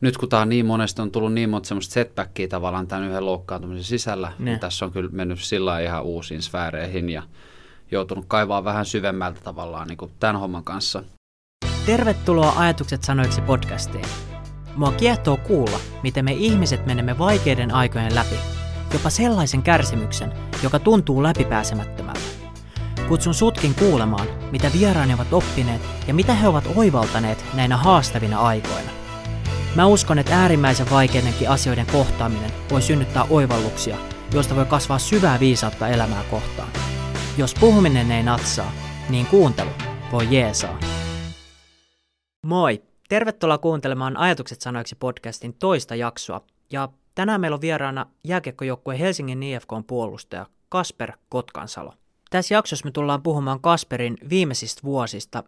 nyt kun tämä on niin monesti on tullut niin monta semmoista setbackia tavallaan tämän yhden loukkaantumisen sisällä, ne. niin tässä on kyllä mennyt sillä ihan uusiin sfääreihin ja joutunut kaivaa vähän syvemmältä tavallaan niin kuin tämän homman kanssa. Tervetuloa Ajatukset sanoiksi podcastiin. Mua kiehtoo kuulla, miten me ihmiset menemme vaikeiden aikojen läpi, jopa sellaisen kärsimyksen, joka tuntuu läpipääsemättömältä. Kutsun sutkin kuulemaan, mitä vieraani ovat oppineet ja mitä he ovat oivaltaneet näinä haastavina aikoina. Mä uskon, että äärimmäisen vaikeidenkin asioiden kohtaaminen voi synnyttää oivalluksia, joista voi kasvaa syvää viisautta elämää kohtaan. Jos puhuminen ei natsaa, niin kuuntelu voi jeesaa. Moi! Tervetuloa kuuntelemaan Ajatukset sanoiksi podcastin toista jaksoa. Ja tänään meillä on vieraana jääkiekkojoukkue Helsingin IFKn puolustaja Kasper Kotkansalo. Tässä jaksossa me tullaan puhumaan Kasperin viimeisistä vuosista,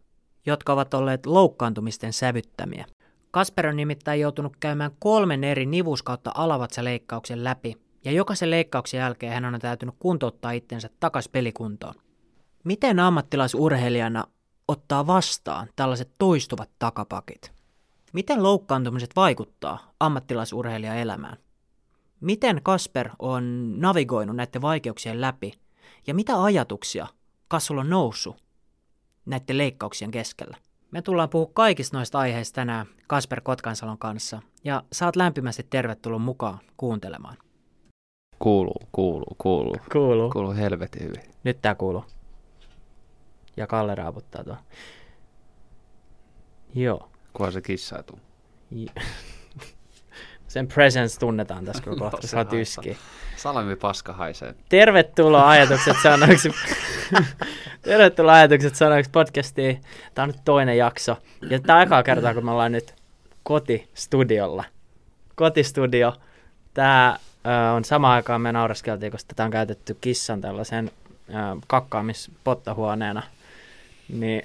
jotka ovat olleet loukkaantumisten sävyttämiä. Kasper on nimittäin joutunut käymään kolmen eri nivus kautta alavatsa-leikkauksen läpi, ja jokaisen leikkauksen jälkeen hän on täytynyt kuntouttaa itsensä takaisin pelikuntoon. Miten ammattilaisurheilijana ottaa vastaan tällaiset toistuvat takapakit? Miten loukkaantumiset vaikuttaa ammattilaisurheilijan elämään? Miten Kasper on navigoinut näiden vaikeuksien läpi ja mitä ajatuksia Kassulla on noussut näiden leikkauksien keskellä? Me tullaan puhumaan kaikista noista aiheista tänään Kasper Kotkansalon kanssa ja saat lämpimästi tervetuloa mukaan kuuntelemaan. Kuuluu, kuuluu, kuuluu. Kuuluu. Kuuluu helvetin hyvin. Nyt tää kuuluu. Ja Kalle raaputtaa tuon. Joo. Kunhan se kissa tuu. Sen presence tunnetaan tässä, kun kohta saa tyski. Salami paska haisee. Tervetuloa ajatukset sanoiksi. Tervetuloa ajatukset sanoiksi podcastiin. Tämä on nyt toinen jakso. Ja tämä on ekaa kertaa, kun me ollaan nyt kotistudiolla. Kotistudio. Tämä ö, on sama aikaan me nauraskeltiin, koska tätä on käytetty kissan tällaisen ö, kakkaamispottahuoneena. Niin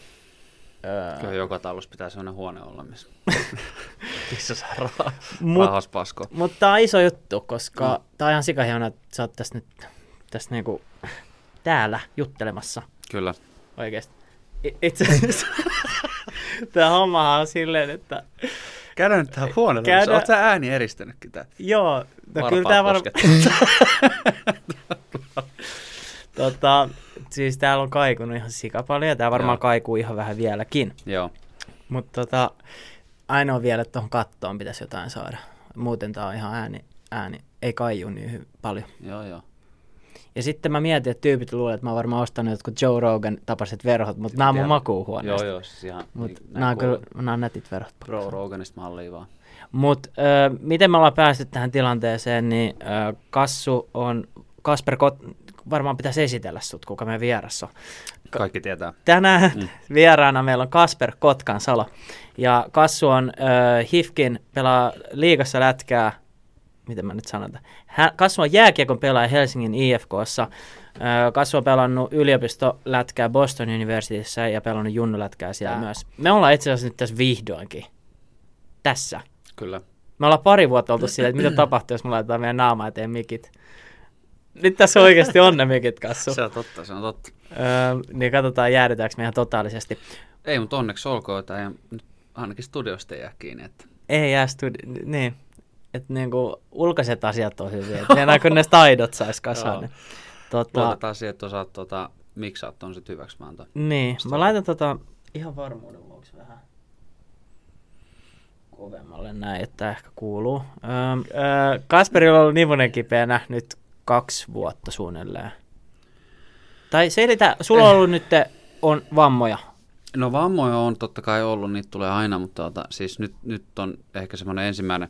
Öö... Kyllä joka talossa pitää sellainen huone olla, missä kissa saa rah- Mut, rahas pasko. Mutta tämä on iso juttu, koska mm. tämä on ihan sikahiona, että sä oot tässä nyt tässä niinku täällä juttelemassa. Kyllä. Oikeesti. I- itse asiassa tämä homma on silleen, että... Käydään nyt tähän huoneelle. Käydä... Oletko sä ääni eristänytkin tää? Joo. No kyllä tämä varmaan... tota, siis täällä on kaikunut ihan sika paljon ja tää varmaan Joo. kaikuu ihan vähän vieläkin. Joo. Mutta tota, ainoa vielä, että tuohon kattoon pitäisi jotain saada. Muuten tää on ihan ääni, ääni ei kaiju niin hy- paljon. Joo, joo. Ja sitten mä mietin, että tyypit luulee, että mä oon varmaan ostanut jotkut Joe Rogan tapaiset verhot, mutta nämä on mun makuuhuoneesta. Joo, joo, siis ihan... Mut niin, nämä on kyllä, nämä on netit verhot. Joe Roganista mallia vaan. Mutta äh, miten me ollaan päästy tähän tilanteeseen, niin äh, Kassu on, Kasper Kot- varmaan pitäisi esitellä sut, kuka meidän vierassa on. Ka- Kaikki tietää. Tänään mm. vieraana meillä on Kasper Kotkansalo. Ja Kassu on äh, Hifkin, pelaa liigassa lätkää, miten mä nyt sanon Hän, Kassu on jääkiekon pelaaja Helsingin IFKssa. On pelannut yliopistolätkää Boston Universityssä ja pelannut junnulätkää siellä Ää. myös. Me ollaan itse asiassa nyt tässä vihdoinkin. Tässä. Kyllä. Me ollaan pari vuotta oltu sillä, että mitä tapahtuu, jos me laitetaan meidän naama eteen mikit. Nyt tässä oikeasti on ne mikit kassu. Se on totta, se on totta. Öö, niin katsotaan, jäädytäänkö me ihan totaalisesti. Ei, mutta onneksi olkoon, että ainakin studiosta ei jää kiinni. Että... Ei jää studi- niin. Että niinku ulkoiset asiat on hyviä. Että kun ne taidot saisi kasaan. niin, tota... Luotetaan siihen, että osaat tota, miksaat on sitten hyväksi mä antaa. Niin, mä laitan tota ihan varmuuden vuoksi vähän kovemmalle näin, että ehkä kuuluu. Öö, öö, Kasperilla on ollut nivunen kipeänä nyt kaksi vuotta suunnilleen. Tai selitä, sulla on ollut nyt on vammoja. No vammoja on totta kai ollut, niitä tulee aina, mutta tota, siis nyt, nyt on ehkä semmoinen ensimmäinen,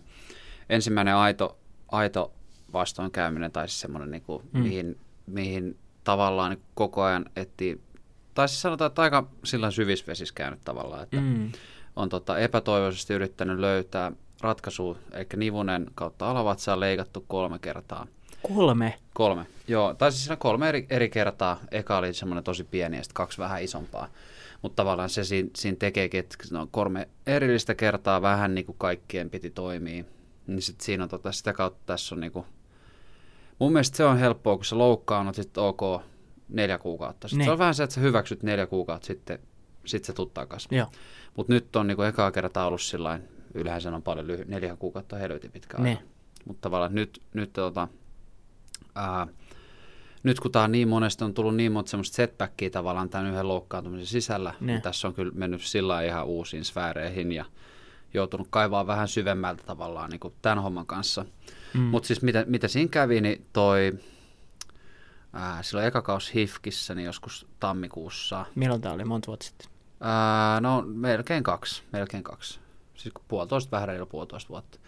ensimmäinen aito, aito vastoinkäyminen tai siis semmoinen, niin kuin, mm. mihin, mihin tavallaan niin koko ajan etsii, tai siis sanotaan, että aika sillä syvisvesissä käynyt tavallaan, että mm. on tota, epätoivoisesti yrittänyt löytää ratkaisua, eli nivunen kautta alavatsaa leikattu kolme kertaa. Kolme? Kolme, joo. Tai siis siinä kolme eri, eri kertaa. Eka oli semmoinen tosi pieni ja sitten kaksi vähän isompaa. Mutta tavallaan se siinä, siinä tekeekin, että no, kolme erillistä kertaa vähän niin kuin kaikkien piti toimia. Niin sitten siinä on tota, sitä kautta tässä on niin kuin, mun mielestä se on helppoa, kun se loukkaannut, sitten ok, neljä kuukautta. Sitten niin. se on vähän se, että sä hyväksyt neljä kuukautta, sitten sit se tuut takaisin. Mutta nyt on niin kuin ekaa kertaa ollut sillain yleensä on paljon lyhy- neljä kuukautta on helvetin pitkä aika. Mutta tavallaan nyt, nyt, tota, ää, nyt kun tämä on niin monesti on tullut niin monta semmoista setbackia tavallaan tämän yhden loukkaantumisen sisällä, Ne. niin tässä on kyllä mennyt sillä ihan uusiin sfääreihin ja joutunut kaivaa vähän syvemmältä tavallaan niin kuin tämän homman kanssa. Mm. Mutta siis mitä, mitä siinä kävi, niin toi, ää, silloin eka kausi HIFKissä, niin joskus tammikuussa, Milloin tämä oli? Monta vuotta sitten? ää, no melkein kaksi, melkein kaksi, siis kun puolitoista, vähän reilu puolitoista vuotta,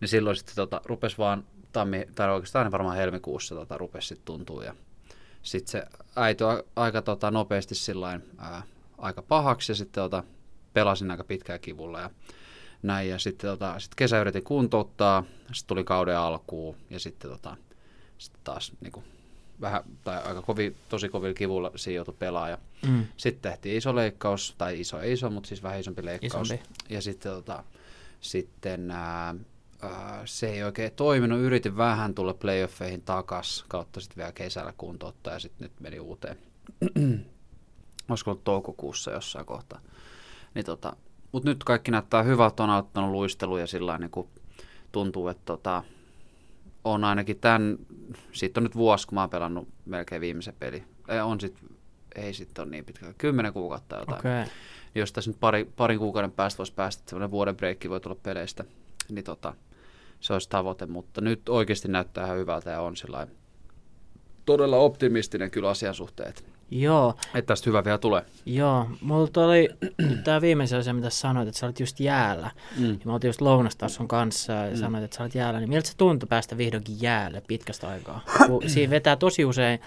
niin silloin sitten tota, rupesi vaan tammi, tai oikeastaan varmaan helmikuussa tota, rupesi sitten tuntua ja sitten se äityi a- aika tota, nopeasti sillain, ää, aika pahaksi ja sitten tota, pelasin aika pitkään kivulla ja näin. Ja sitten tota, sit kesä yritin kuntouttaa, sitten tuli kauden alkuun ja sitten tota, sit taas niinku, vähän, tai aika kovi, tosi kovilla kivulla siinä joutui pelaamaan. Ja Mm. sitten tehtiin iso leikkaus, tai iso ei iso, mutta siis vähän isompi leikkaus. Isompi. Ja sitten, tota, sitten ää, ää, se ei oikein toiminut. Yritin vähän tulla playoffeihin takas, kautta sitten vielä kesällä kuntouttaa ja sitten nyt meni uuteen. Olisiko ollut toukokuussa jossain kohtaa. Niin tota, mutta nyt kaikki näyttää hyvältä, on aloittanut luisteluja sillä niin kuin tuntuu, että tota, on ainakin tämän, siitä on nyt vuosi, kun mä oon pelannut melkein viimeisen peli. Ei, on sit, ei sitten ole niin pitkä, kymmenen kuukautta jotain. Okay. Jos tässä nyt pari, parin kuukauden päästä voisi päästä, että semmoinen vuoden breikki voi tulla peleistä, niin tota, se olisi tavoite, mutta nyt oikeasti näyttää ihan hyvältä ja on sellainen todella optimistinen kyllä asian suhteen, Joo, että tästä hyvä vielä tulee. joo. Mulla oli tämä viimeisin asia, mitä sanoit, että sä olit just jäällä. Mm. Ja mä oltiin just lounastaa sun kanssa ja mm. sanoit, että sä olet jäällä. Niin miltä se tuntui päästä vihdoinkin jäälle pitkästä aikaa? Kun siinä vetää tosi usein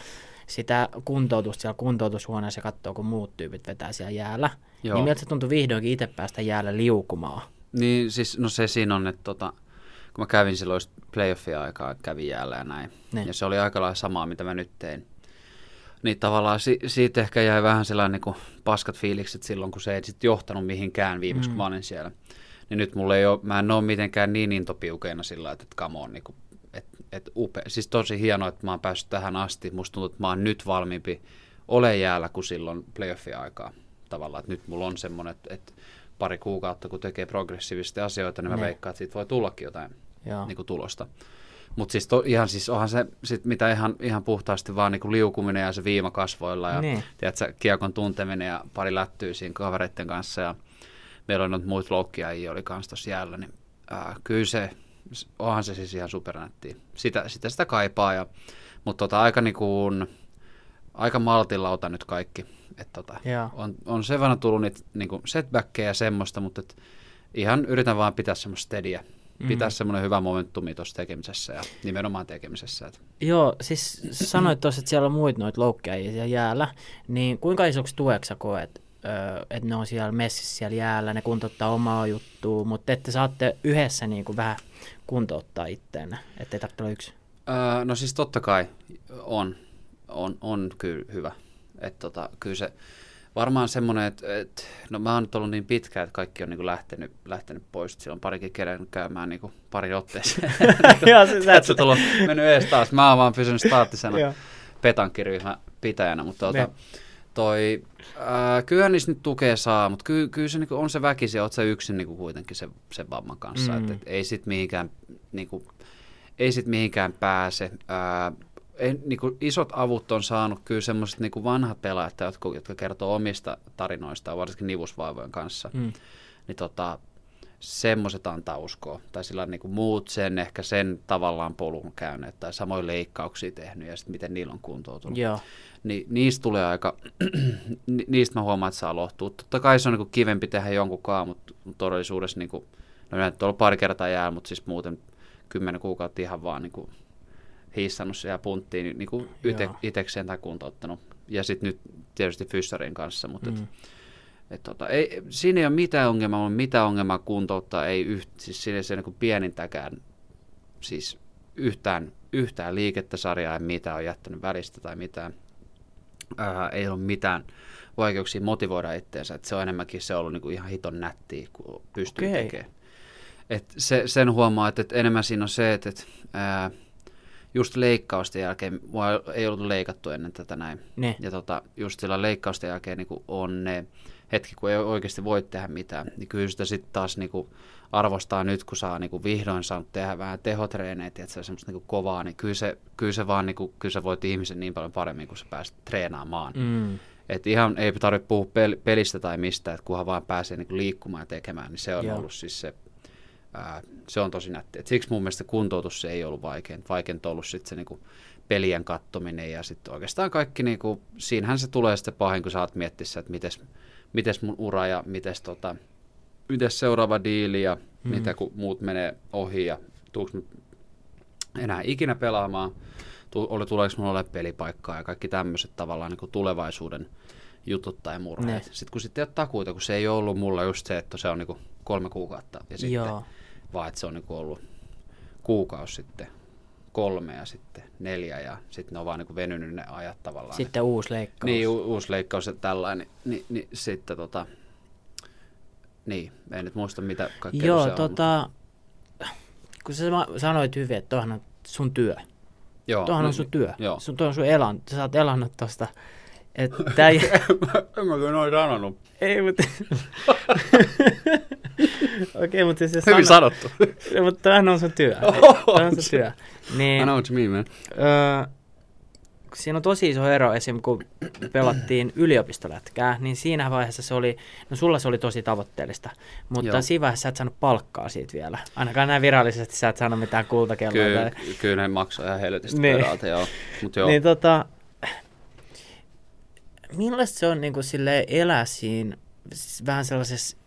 sitä kuntoutusta siellä kuntoutushuoneessa ja katsoo, kun muut tyypit vetää siellä jäällä. Joo. Joo. Niin miltä se tuntui vihdoinkin itse päästä jäällä liukumaan? Niin siis, no se siinä on, että tota, kun mä kävin silloin playoffia aikaa, kävin jäällä ja näin. Niin. Ja se oli aika lailla samaa, mitä mä nyt tein. Niin tavallaan si- siitä ehkä jäi vähän sellainen niin kuin paskat fiilikset silloin, kun se ei sit johtanut mihinkään viimeksi, mm. kun mä olin siellä. Niin nyt mulla ei ole, mä en ole mitenkään niin intopiukeena sillä, että, että come on, niin kuin, että, että upea. Siis tosi hienoa, että mä oon päässyt tähän asti. Musta tuntuu, että mä oon nyt valmiimpi ole jäällä kuin silloin playoffia aikaa. Tavallaan, että nyt mulla on semmoinen, että, että pari kuukautta, kun tekee progressiivisesti asioita, niin mä Ne. veikkaan, että siitä voi tullakin jotain Joo. niin kuin tulosta. Mutta siis, to, ihan, siis onhan se, sit mitä ihan, ihan puhtaasti vaan niin kuin liukuminen ja se viima kasvoilla ja Niin. tiedätkö, kiekon tunteminen ja pari lättyä siinä kavereiden kanssa ja meillä oli noita muita loukkiajia oli kanssa tuossa jäällä, niin ää, kyllä se, onhan se siis ihan supernättiä. Sitä, sitä, sitä kaipaa, ja, mutta tota, aika, niin kuin, aika maltilla otan nyt kaikki. Et tota, Joo. on, on sen verran tullut niitä niin kuin setbackkejä ja semmoista, mutta et ihan yritän vaan pitää semmoista steadyä. Pitää Mhm. semmoinen hyvä momentumi tuossa tekemisessä ja nimenomaan tekemisessä. Et. Joo, siis sanoit tuossa, että siellä on muita noita siellä jäällä, niin kuinka isoksi tueksi koet, että ne on siellä messissä siellä jäällä, ne kuntouttaa omaa juttua, mutta että saatte yhdessä niin kuin vähän kuntouttaa itteenne, ettei tarvitse olla yksi. Öö, no siis totta kai on, on, on kyllä hyvä. Et tota, kyllä se varmaan semmoinen, että et, no mä oon nyt ollut niin pitkä, että kaikki on niinku lähtenyt, lähtenyt pois. Siellä on parikin kerennyt käymään niinku pari otteeseen. Joo, se- et tullut mennyt ees taas. Mä oon vaan pysynyt staattisena Joo. petankiryhmän pitäjänä, mutta tota, Ne. toi, ää, kyllähän niistä nyt tukea saa, mutta kyllä, kyllä se niinku on se väkisin, oot sä yksin niinku kuitenkin sen, sen vamman kanssa, Mm. että et ei sit mihinkään, niinku, ei sit mihinkään pääse. Ää, ei, niinku, isot avut on saanut kyllä semmoiset niinku vanhat pelaajat, jotka, jotka kertoo omista tarinoistaan, varsinkin nivusvaivojen kanssa, Mm. niin tota, semmoiset antaa uskoa. Tai sillä niin kuin muut sen ehkä sen tavallaan polun käyneet tai samoin leikkauksia tehnyt ja sitten miten niillä on kuntoutunut. Joo, Niin niistä tulee aika, ni- niistä mä huomaan, että saa lohtua. Totta kai se on niin kuin kivempi tehdä jonkun kaa, mutta todellisuudessa niin kuin, no näin, tuolla pari kertaa jää, mutta siis muuten kymmenen kuukautta ihan vaan niin kuin hiissannut siellä punttiin niin, kuin yte, Joo. itekseen tai kuntouttanut. Ja sitten nyt tietysti Fyssarin kanssa, mutta Mm. et, et tota, ei, siinä ei ole mitään ongelmaa, on mitään ongelmaa kuntouttaa, ei yht, siis siinä ei se niin pienintäkään, siis yhtään, yhtään liikettä sarjaa, ei mitään on jättänyt välistä tai mitään. Ää, ei ole mitään vaikeuksia motivoida itseensä, että se on enemmänkin se ollut niin kuin ihan hiton nättiä, kun pystyy Okei. tekemään. Et se, sen huomaa, että, että enemmän siinä on se, että, että ää, just leikkausten jälkeen, mua ei ollut leikattu ennen tätä näin. Ne. Ja tota, just sillä leikkausten jälkeen niin on ne hetki, kun ei oikeasti voi tehdä mitään, niin kyllä sitä sitten taas niin kuin arvostaa nyt, kun saa niin kuin vihdoin saanut tehdä vähän tehotreeneitä, että se on semmoista niin kuin kovaa, niin kyllä se, kyllä se vaan, niin kuin, kyllä sä voit ihmisen niin paljon paremmin, kun sä pääset treenaamaan. Mm. Et ihan ei tarvitse puhua pel- pelistä tai mistä, että kunhan vaan pääsee niin kuin liikkumaan ja tekemään, niin se on Joo. ollut siis se, ää, se on tosi nätti. Et siksi mun mielestä kuntoutus se ei ollut vaikein. Vaikeinta on ollut sitten se niin kuin pelien kattominen ja sitten oikeastaan kaikki, niin kuin, siinähän se tulee sitten pahin, kun sä oot miettissä, että mites, mites mun ura ja mites, tota, mites seuraava diili ja mm. mitä kun muut menee ohi ja tuuks enää ikinä pelaamaan, tu- oli, tuleeko mulla ole pelipaikkaa ja kaikki tämmöiset tavallaan niin kuin tulevaisuuden jutut tai murheet. Ne. Sitten kun sitten ei ole takuita, kun se ei ollut mulla just se, että se on niin kolme kuukautta ja sitten Joo. Vaan että se on niin kuin ollut kuukausi sitten kolme ja sitten neljä ja sitten ne on vaan niin kuin venynyt ne ajat tavallaan. Sitten uusi leikkaus. Niin, u- uusi leikkaus ja tällainen, niin, niin, niin sitten tota, niin, en nyt muista mitä kaikkea Joo, se on. tota, kun sä sanoit hyvin, että toihan on sun työ. joo, Toihan on no, sun työ. Joo. Sun, toi on sun elan, sä saat elannut tosta. Et tää ei, en mä kyllä noin sanonut. ei mutta... Okei, mutta siis Hyvin sano, sanottu. mutta toihan on sun työ. Oho, Toi on sun työ. I Niin, know what you mean, man. öö, siinä on tosi iso ero esim. kun pelattiin yliopistolätkää, niin siinä vaiheessa se oli, no sulla se oli tosi tavoitteellista, mutta Joo. siinä vaiheessa sä et saanut palkkaa siitä vielä. Ainakaan näin virallisesti sä et saanut mitään kultakelloa. Kyllä, tai- kyllä ne maksaa ihan helvetistä Niin. niin. joo. Mut joo. Niin tota, millaista se on niin kuin sille elää siinä vähän sellaisessa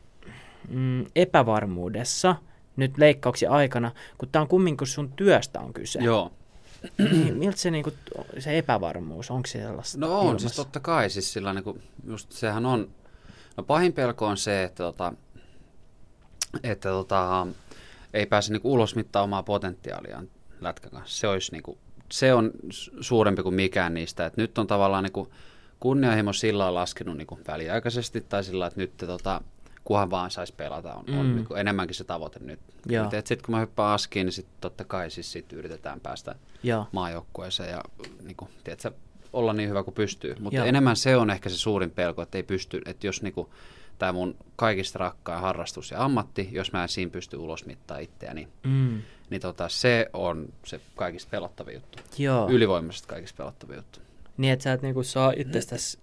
mm, epävarmuudessa nyt leikkauksen aikana, kun tämä on kumminkin sun työstä on kyse. Joo. Niin, miltä se, niin kuin, se epävarmuus, onko se sellaista No on, ilmassa? siis totta kai, siis sillä niin kuin, just sehän on, no pahin pelko on se, että, tota, että tota, ei pääse niin kuin ulos mittaa omaa potentiaaliaan lätkän kanssa. Se, olisi, niin kuin, se on suurempi kuin mikään niistä, että nyt on tavallaan niin kuin, kunnianhimo sillä on laskenut niin kuin väliaikaisesti tai sillä, että nyt tota, kunhan vaan saisi pelata, on, mm. on niin enemmänkin se tavoite nyt. Sitten kun mä hyppään askiin, niin sitten totta kai siis sit yritetään päästä Joo. maajoukkueeseen ja niin kuin, tiedätkö, olla niin hyvä kuin pystyy. Mutta Joo. enemmän se on ehkä se suurin pelko, että ei pysty, että jos niin tämä mun kaikista rakkaan harrastus ja ammatti, jos mä en siinä pysty ulosmittaa itseäni, Mm. niin tota, se on se kaikista pelottavin juttu. Joo. Ylivoimaisesti kaikista pelottavin juttu. Niin, että sä et niinku saa itsestäsi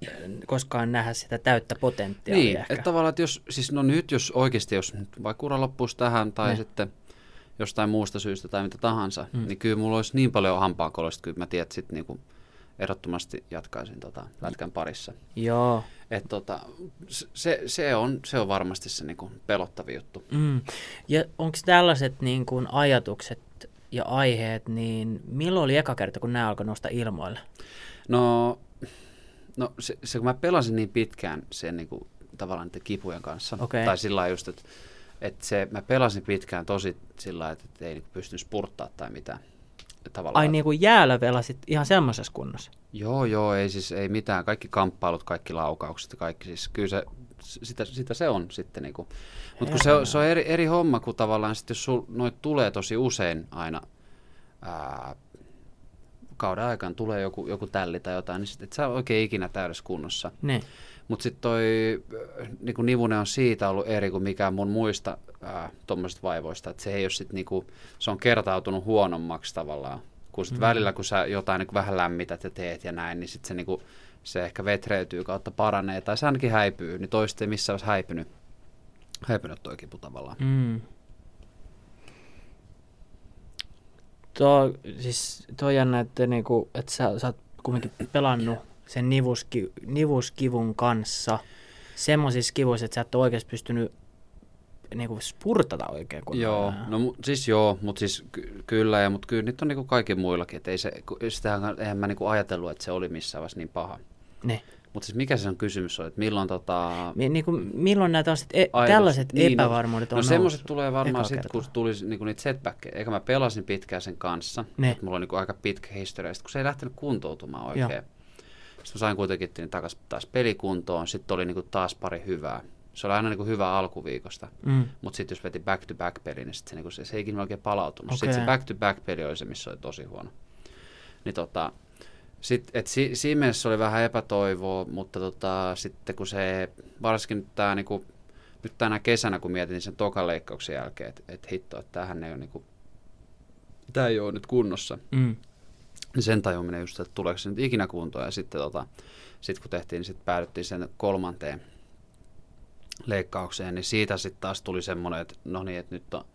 koskaan nähdä sitä täyttä potentiaalia Niin, ehkä. että tavallaan, että jos, siis no nyt jos oikeasti, jos nyt vaikka ura loppuisi tähän tai Ne. sitten jostain muusta syystä tai mitä tahansa, Mm. niin kyllä mulla olisi niin paljon hampaankoloista, kyllä mä tiedän, että sitten niin ehdottomasti jatkaisin tota lätkän parissa. Joo. Et tota, se, se, on, se on varmasti se niinku pelottavin juttu. Mm. Ja onko tällaiset niin kuin ajatukset ja aiheet, niin milloin oli eka kerta, kun nämä alkoi nousta ilmoille? No, no se, se, kun mä pelasin niin pitkään sen niinku, tavallaan niiden kipujen kanssa, Okei. tai sillä just, että et se, mä pelasin pitkään tosi sillä lailla, että ei niinku pystynyt spurttaa tai mitään. Tavallaan, Ai niin kuin jäällä velasit ihan semmoisessa kunnossa? Joo, joo, ei siis ei mitään. Kaikki kamppailut, kaikki laukaukset ja kaikki siis, kyllä se, sitä, sitä se on sitten niinku. Mutta kun se, on- se on eri, eri homma, kun tavallaan sitten jos sul, noit tulee tosi usein aina ää, kauden aikana tulee joku, joku tälli tai jotain, niin sitten et sä ole oikein ikinä täydessä kunnossa. Mutta sitten toi niin nivunen on siitä ollut eri kuin mikään mun muista tuommoisista vaivoista, että se ei ole sit niinku, se on kertautunut huonommaksi tavallaan. Kun sit Mm. mm. välillä, kun sä jotain niinku vähän lämmität ja teet ja näin, niin sit se, niinku, se ehkä vetreytyy kautta paranee tai se ainakin häipyy, niin toista ei missään olisi häipynyt, häipynyt toi kipu tavallaan. Mm. Tuo, siis tuo on jännä, että, niinku, että sä, sä oot kumminkin pelannut sen nivuski, nivuskivun kanssa semmoisissa kivuissa, että sä et ole oikeasti pystynyt niinku spurtata oikein kunnolla. Joo, no mu- siis joo, mutta siis ky- kyllä, ja, mutta kyllä nyt on niinku kaikki muillakin, että ei se, sitähän, eihän mä niinku ajatellut, että se oli missään vaiheessa niin paha. Ne. Mutta siis mikä se on kysymys on, että milloin tota... Mi- niinku, milloin nämä tällaiset, e- tällaiset niin, no- epävarmuudet on No semmoiset tulee varmaan sitten, kun tuli niinku niitä setbackeja. Eikä mä pelasin pitkään sen kanssa. Ne. Et mulla on niinku aika pitkä historia. Sitten kun se ei lähtenyt kuntoutumaan oikein. Joo. Sitten mä sain kuitenkin niin takas taas pelikuntoon. Sitten oli niinku taas pari hyvää. Se oli aina niinku hyvä alkuviikosta. Mm. Mutta sitten jos veti back-to-back peli, niin sit se, niinku, se, se ei ikinä oikein palautunut. Okei. Sitten se back-to-back peli oli se, missä oli tosi huono. Niin tota, sit, et si, siinä mielessä oli vähän epätoivoa, mutta tota, sitten kun se, varsinkin tämä niinku, nyt tänä kesänä, kun mietin sen tokan leikkauksen jälkeen, että et hitto, että tämähän ei ole niinku, tämä ei ole nyt kunnossa. Mm. Niin sen tajuminen just, että tuleeko se nyt ikinä kuntoon. Ja sitten tota, sit kun tehtiin, niin sitten päädyttiin sen kolmanteen leikkaukseen, niin siitä sitten taas tuli semmoinen, että no niin, että nyt on,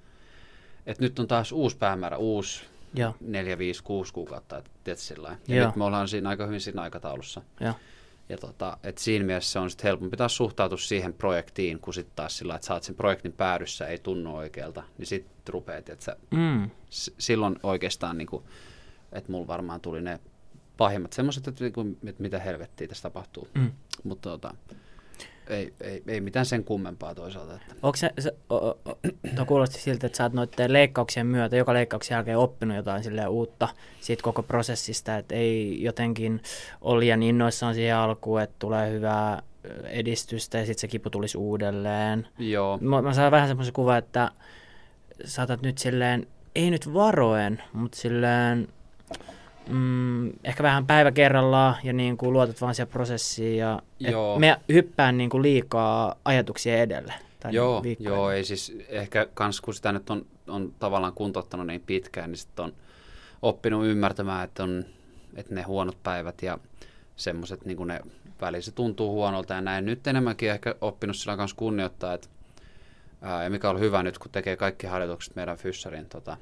että nyt on taas uusi päämäärä, uusi Joo. 4, 5, 6 kuukautta, että tietysti sillä. Ja Joo. nyt me ollaan siinä aika hyvin siinä aikataulussa. Joo. Ja tota, et siinä mielessä se on sitten helpompi taas suhtautua siihen projektiin, kun sitten taas sillä, että oot sen projektin päädyssä, ei tunnu oikealta, niin sitten rupeat, että sä, Mm. s- silloin oikeastaan, niin että mulla varmaan tuli ne pahimmat semmoiset, että, niinku, että mitä helvettiä tässä tapahtuu. Mm. Mutta tota, ei, ei, ei mitään sen kummempaa toisaalta. Että. Onko se, se o, o, o, tuo kuulosti siltä, että sä oot noiden leikkauksien myötä, joka leikkauksen jälkeen oppinut jotain uutta siitä koko prosessista, että ei jotenkin ole liian innoissaan siihen alkuun, että tulee hyvää edistystä ja sitten se kipu tulisi uudelleen. Joo, Mä, mä saan vähän semmoisen kuvan, että saatat nyt silleen, ei nyt varoen, mutta silleen mm, ehkä vähän päivä kerrallaan ja niin kuin luotat vaan siihen prosessiin ja Joo. me hyppään niin kuin liikaa ajatuksia edelle. Joo, niin viikkoja. joo, ei siis ehkä kans kun sitä nyt on, on tavallaan kuntouttanut niin pitkään, niin sitten on oppinut ymmärtämään, että, on, että ne huonot päivät ja semmoiset, niin kuin ne välissä tuntuu huonolta ja näin. Nyt enemmänkin ehkä oppinut sillä kanssa kunnioittaa, että ää, ja mikä on hyvä nyt, kun tekee kaikki harjoitukset meidän fyssarin, tota,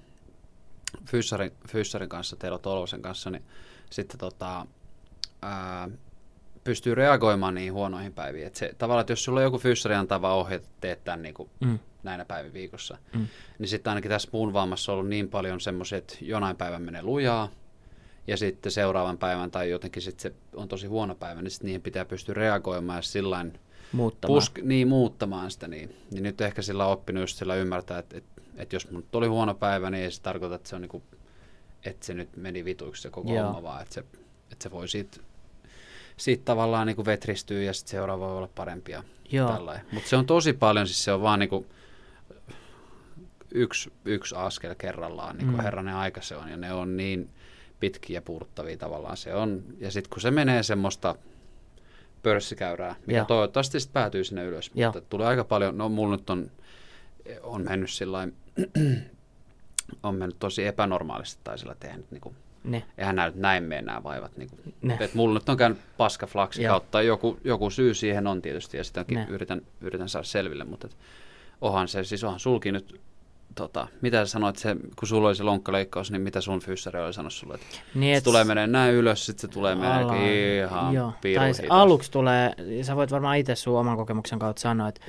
fyssarin, fyssarin kanssa, Telo Tolvasen kanssa, niin sitten tota, ää, pystyy reagoimaan niihin huonoihin päiviin. Et se, tavallaan, että jos sulla on joku fyssari antaa vaan ohjeet, että teet tämän niin kuin Mm. näinä päivin viikossa, Mm. niin sitten ainakin tässä muun vammassa on ollut niin paljon semmoisia, että jonain päivän menee lujaa, ja sitten seuraavan päivän tai jotenkin sitten se on tosi huono päivä, niin sitten niihin pitää pystyä reagoimaan ja sillain Muuttamaan. pusk, niin muuttamaan sitä. Niin. niin nyt ehkä sillä on oppinut just sillä ymmärtää, että, että, että jos mun oli huono päivä, niin ei se tarkoita, että se on niinku, että se nyt meni vituiksi se koko Joo. homma, vaan että se, että se voi siitä, siitä tavallaan niinku vetristyä ja sitten seuraava voi olla parempia. Mutta se on tosi paljon, siis se on vaan niinku yksi, yksi askel kerrallaan, niin kuin Mm. herranen aika se on, ja ne on niin pitkiä ja puuduttavia tavallaan se on. Ja sitten kun se menee semmoista pörssikäyrää, mikä Joo. toivottavasti sitten päätyy sinne ylös, Joo. mutta tulee aika paljon, no mulla nyt on, on mennyt sillä on mennyt tosi epänormaalisti tai sillä tehnyt niin kuin, Ne. eihän nämä nyt näin mene nämä vaivat. Niin kuin, Ne. että mulla nyt on käynyt paska flaksi kautta, joku, joku syy siihen on tietysti, ja sitäkin Ne. yritän, yritän saada selville, mutta et, onhan se, siis onhan sulki nyt, tota, mitä sä sanoit, se, kun sulla oli se lonkkaleikkaus, niin mitä sun fyssari oli sanonut sulle, että Niin, se et tulee menee näin ylös, sitten se tulee menee ihan Joo. Tai se aluksi tulee, sä voit varmaan itse sun oman kokemuksen kautta sanoa, että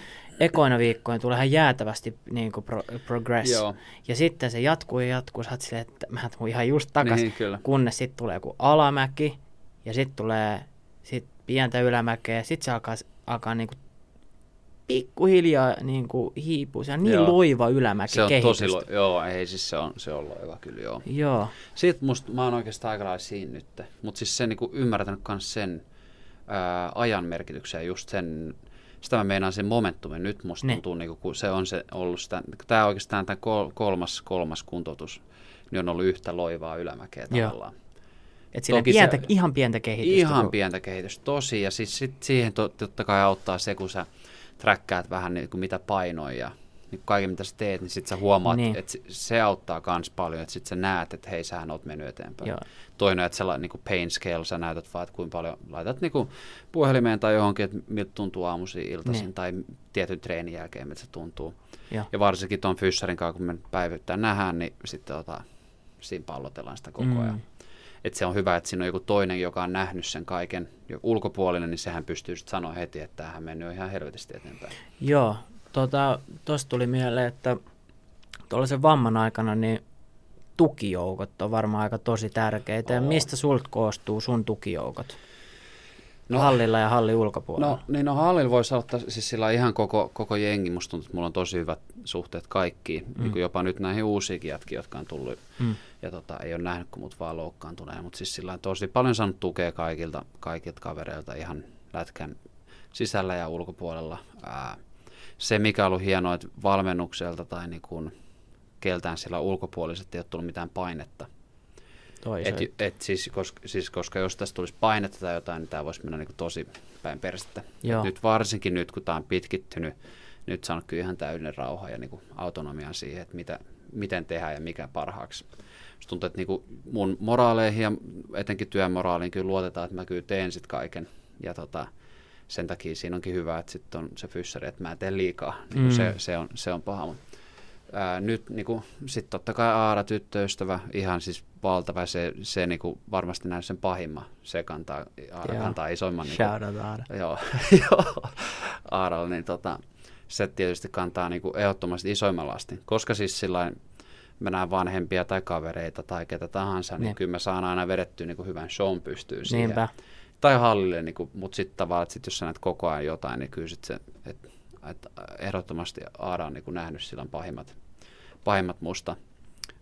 ekoina viikkoina tulee ihan jäätävästi niin kuin pro, progress. Joo. Ja sitten se jatkuu ja jatkuu, sä oot silleen, että mä tuun ihan just takas, Niin, kyllä. kunnes sitten tulee joku alamäki ja sitten tulee sit pientä ylämäkeä, sitten se alkaa, alkaa niinku pikkuhiljaa niinku hiipua. Se on niin Joo. loiva ylämäki Se on kehitystä. tosi, lo- joo, ei siis se on, se on loiva kyllä, joo. Joo, Sitten musta, mä oon oikeastaan aika lailla siinä nyt, mutta siis se niinku ymmärtänyt myös sen ää, ajan merkityksen ja just sen, sitä mä meinaan sen momentumin nyt musta Ne. tuntuu, niinku, kun se on se ollut sitä, tää oikeastaan tämä kolmas, kolmas kuntoutus, niin on ollut yhtä loivaa ylämäkeä Joo. tavallaan. sillä Toki pientä, se- ihan pientä kehitystä. Ihan kun- pientä kehitystä, tosi. Ja siis sit siihen to, totta kai auttaa se, kun sä träkkäät vähän niin kuin mitä painoja ja niin kaiken mitä sä teet, niin sit sä huomaat, Niin. että se, auttaa kans paljon, että sit sä näet, että hei, sähän oot mennyt eteenpäin. Joo. Toinen, että sä niin kuin pain scale, sä näytät vaan, että kuinka paljon laitat niin kuin puhelimeen tai johonkin, että miltä tuntuu aamuisin, iltaisin Niin. tai tietyn treenin jälkeen, miltä se tuntuu. Joo. Ja varsinkin tuon fyssarin kanssa, kun me päivittäin nähdään, niin sitten tota, siinä pallotellaan sitä koko Mm. ajan. Et se on hyvä, että siinä on joku toinen, joka on nähnyt sen kaiken ulkopuolinen, niin sehän pystyy sitten sanoa heti, että tämähän mennyt ihan helvetisti eteenpäin. Joo, tuosta tota, tuli mieleen, että tuollaisen vamman aikana niin tukijoukot on varmaan aika tosi tärkeitä. Ja mistä sulta koostuu sun tukijoukot? No, hallilla ja hallin ulkopuolella. No niin, no hallilla voisi ottaa siis sillä ihan koko, koko jengi. Musta tuntuu, että mulla on tosi hyvät suhteet kaikkiin. Mm. Niin jopa nyt näihin uusiinkin jätkiin, jotka on tullut. Mm. Ja tota, ei ole nähnyt, kun mut vaan loukkaantuneen. Mutta siis sillä tosi paljon saanut tukea kaikilta, kaikilta kavereilta ihan lätkän sisällä ja ulkopuolella. Ää, se, mikä on ollut hienoa, että valmennukselta tai niin kuin keltään sillä ulkopuoliset ei ole tullut mitään painetta. Toi Et, se- et siis, koska, siis, koska jos tästä tulisi painetta tai jotain, niin tämä voisi mennä niin tosi päin persettä. Nyt varsinkin nyt, kun tämä on pitkittynyt, nyt saanut kyllä ihan täydellinen rauha ja niin kuin autonomian siihen, että mitä, miten tehdään ja mikä parhaaksi. Musta tuntuu, että niin kuin mun moraaleihin ja etenkin työmoraaliin kyllä luotetaan, että mä kyllä teen sitten kaiken. Ja tota, sen takia siinä onkin hyvä, että sitten on se fyssäri, että mä en tee liikaa. Niin Mm. se, se, on, se on paha. Mut, ää, nyt niin sitten totta kai Aara tyttöystävä, ihan siis valtava, se, se niin kuin varmasti näin sen pahimman, se kantaa, Aara Joo. kantaa isoimman niin kuin, Shout out Aara. joo, joo, Aaralla, niin tota, se tietysti kantaa niin kuin ehdottomasti isoimman lastin. Koska siis sillain mä näen vanhempia tai kavereita tai ketä tahansa, niin Niin. kyllä mä saan aina vedettyä niin kuin hyvän shown pystyyn siihen. Niinpä. Tai hallille, niin kuin, mutta sitten tavallaan, että sit jos sä näet koko ajan jotain, niin kyllä sit se, että et ehdottomasti Aara on niin kuin nähnyt silloin pahimmat, pahimmat musta.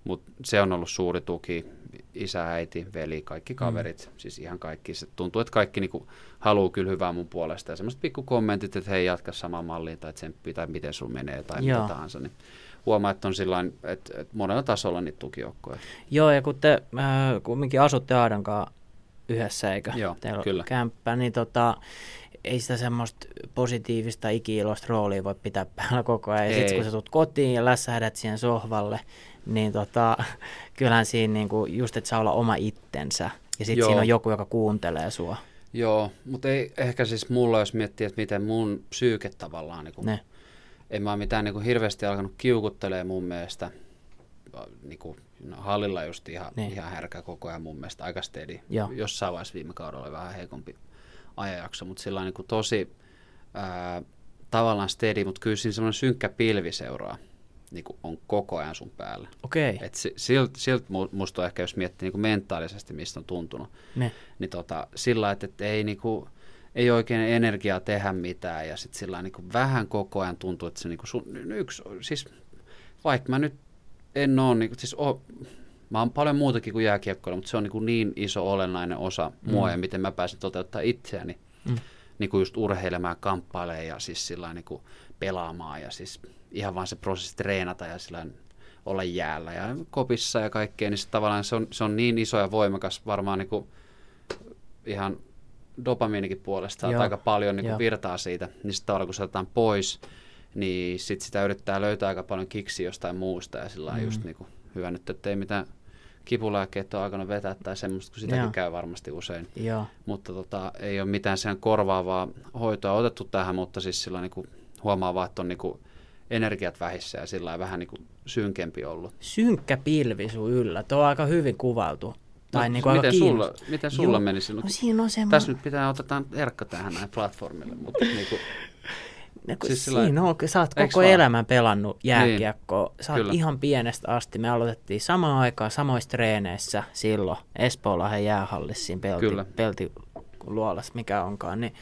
Mutta se on ollut suuri tuki, isä, äiti, veli, kaikki kaverit, mm. siis ihan kaikki. Se tuntuu, että kaikki niinku haluaa kyllä hyvää mun puolesta. Ja semmoiset pikku kommentit, että hei, jatka samaan malliin tai tsemppi tai miten sun menee tai Joo. mitä tahansa. Niin huomaa, että on sillain, että, että monella tasolla niitä tukijoukkoja. Joo, ja kun te äh, kumminkin asutte Aadan kanssa yhdessä, eikö? Joo, Teillä kyllä. kämppä, niin tota, ei sitä semmoista positiivista ikiilosta roolia voi pitää päällä koko ajan. Ja sitten kun sä tulet kotiin ja lässähdät siihen sohvalle, niin tota, kyllähän siinä niinku, just, että saa olla oma itsensä. Ja sitten siinä on joku, joka kuuntelee sua. Joo, mutta ei ehkä siis mulla, jos miettii, että miten mun psyyke tavallaan, niin kuin, Ne. en mä ole mitään niin kuin hirveästi alkanut kiukuttelee mun mielestä. Niin kuin, no, hallilla just ihan, Niin. niin. ihan härkä koko ajan mun mielestä, aika steady. Joo. Jossain vaiheessa viime kaudella oli vähän heikompi ajanjakso, mutta sillä on niin kuin tosi ää, tavallaan steady, mutta kyllä siinä semmoinen synkkä pilvi seuraa, niin kuin on koko ajan sun päällä. Okei, Et si- silt, silt mu- musta on ehkä, jos miettii niin kuin mentaalisesti, mistä on tuntunut, ne. niin tota, sillä että, että ei, niinku, ei oikein energiaa tehdä mitään ja sitten sillä lailla niinku vähän koko ajan tuntuu, että se niinku sun, yksi, siis vaikka mä nyt en ole, niinku, siis o, mä oon paljon muutakin kuin jääkiekkoilla, mutta se on niinku niin iso olennainen osa mm. mua ja miten mä pääsen toteuttaa itseäni, Mm. mm. niinku just urheilemaan, kamppailemaan ja siis sillä lailla niinku pelaamaan ja siis ihan vaan se prosessi treenata ja sillä olla jäällä ja kopissa ja kaikkea, niin sit tavallaan se on, se on niin iso ja voimakas varmaan niinku ihan dopamiinikin puolesta aika paljon niin kuin virtaa siitä, niin sitten tavallaan kun se otetaan pois, niin sitten sitä yrittää löytää aika paljon kiksi jostain muusta ja sillä mm. Just niin kuin, hyvä nyt, että ei mitään kipulääkkeet ole alkanut vetää tai semmoista, kun sitäkin Joo. käy varmasti usein. Joo. Mutta tota, ei ole mitään sen korvaavaa hoitoa otettu tähän, mutta siis sillä niin kuin huomaa vaan, että on niin kuin energiat vähissä ja sillä vähän niin kuin synkempi ollut. Synkkä pilvi sun yllä. Tuo on aika hyvin kuvailtu. Tai No, niinku aika miten, sulla, miten sulla Joo. meni silloin? No siinä on semmoinen... Tässä nyt pitää otetaan Erkka tähän näin platformille, mutta niin kuin, Siis siis sillä- siinä on, kun sä oot koko vaan? elämän pelannut jääkiekkoa. Sä oot Kyllä. ihan pienestä asti. Me aloitettiin samaan aikaan samoissa treeneissä silloin Espoolahen jäähallissa siinä pelti, Kyllä. peltiluolassa, mikä onkaan. Niin,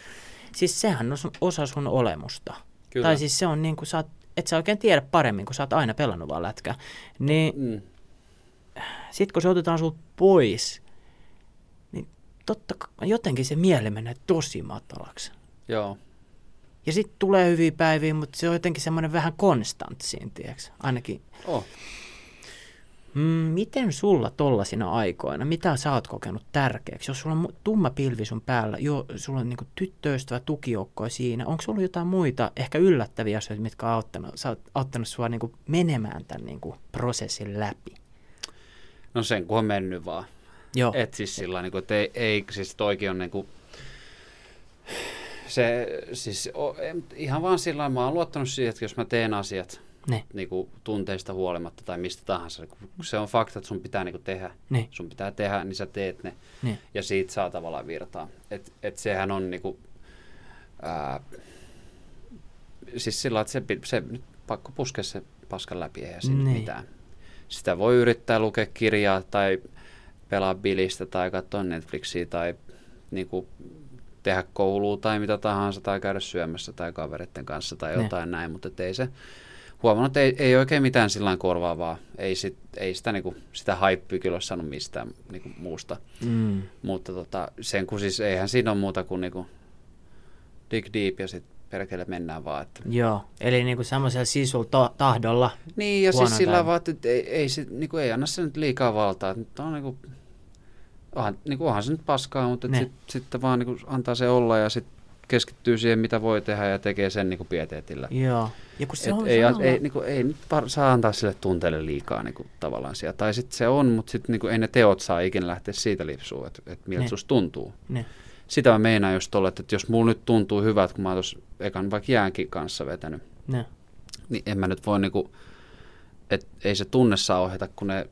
siis sehän on sun- osa sun olemusta. Kyllä. Tai siis se on niin kuin sä oot, et sä oikein tiedä paremmin, kun sä oot aina pelannut vaan lätkää. Niin mm, sit kun se otetaan sulta pois, niin totta kai jotenkin se mieli menee tosi matalaksi. joo. Ja sitten tulee hyviä päiviä, mutta se on jotenkin semmoinen vähän konstant siinä, tiedätkö? Ainakin. Oh. Mm, miten sulla tollasina aikoina, mitä sä oot kokenut tärkeäksi? Jos sulla on tumma pilvi sun päällä, jo, sulla on niinku tyttöystävä tukijoukkoja siinä, onko sulla jotain muita ehkä yllättäviä asioita, mitkä on auttanut, sä oot auttanut sua niinku menemään tämän niinku prosessin läpi? No sen kun on mennyt vaan. Joo, Et siis sillä niin kuin, että ei, ei, siis toikin on niin kuin, se, siis o, en- ihan vaan sillä lailla, mä oon luottanut siihen, että jos mä teen asiat ne, niin kuin tunteista huolimatta tai mistä tahansa, kun se on fakta, että sun pitää niin kuin tehdä, ne, sun pitää tehdä, niin sä teet ne ne. ja siitä saa tavallaan virtaa. Et, et sehän on niin kuin, ää, siis sillä että se, se nyt pakko puskea se paskan läpi, eihän siinä Niin. mitään. Sitä voi yrittää lukea kirjaa tai pelaa bilistä tai katsoa Netflixiä tai niin kuin, tehdä koulua tai mitä tahansa tai käydä syömässä tai kavereiden kanssa tai Ne. jotain näin, mutta ei se huomannut, että ei, ei oikein mitään sillä korvaavaa. Ei, sit, ei sitä, niin kuin, sitä haippyä kyllä ole saanut mistään niin kuin, muusta. Mm. Mutta tota, sen kun siis eihän siinä ole muuta kuin niinku dig deep ja sitten perkele mennään vaan. Että. Joo, eli niinku semmoisella sisulla to- tahdolla. Niin ja siis sillä vaan, että ei, ei, sit, niinku, ei anna se nyt liikaa valtaa. Nyt on niinku, onhan, niin kuin, onhan se nyt paskaa, mutta Ne. sitten sit vaan niin kuin, antaa se olla ja sitten keskittyy siihen, mitä voi tehdä ja tekee sen niin kuin pieteetillä. Joo. Ja kun se Et on ei, samalla- ei, niin kuin, ei nyt var, saa antaa sille tunteelle liikaa niin kuin, tavallaan siellä. Tai sitten se on, mutta sitten niin kuin, ei ne teot saa ikinä lähteä siitä lipsuun, että, että miltä Ne. susta tuntuu. Ne. Sitä mä meinaan just tolle, että jos mulla nyt tuntuu hyvältä, kun mä oon tuossa ekan vaikka jäänkin kanssa vetänyt, Ne. niin en mä nyt voi niinku, et ei se tunne saa ohjata, kun ne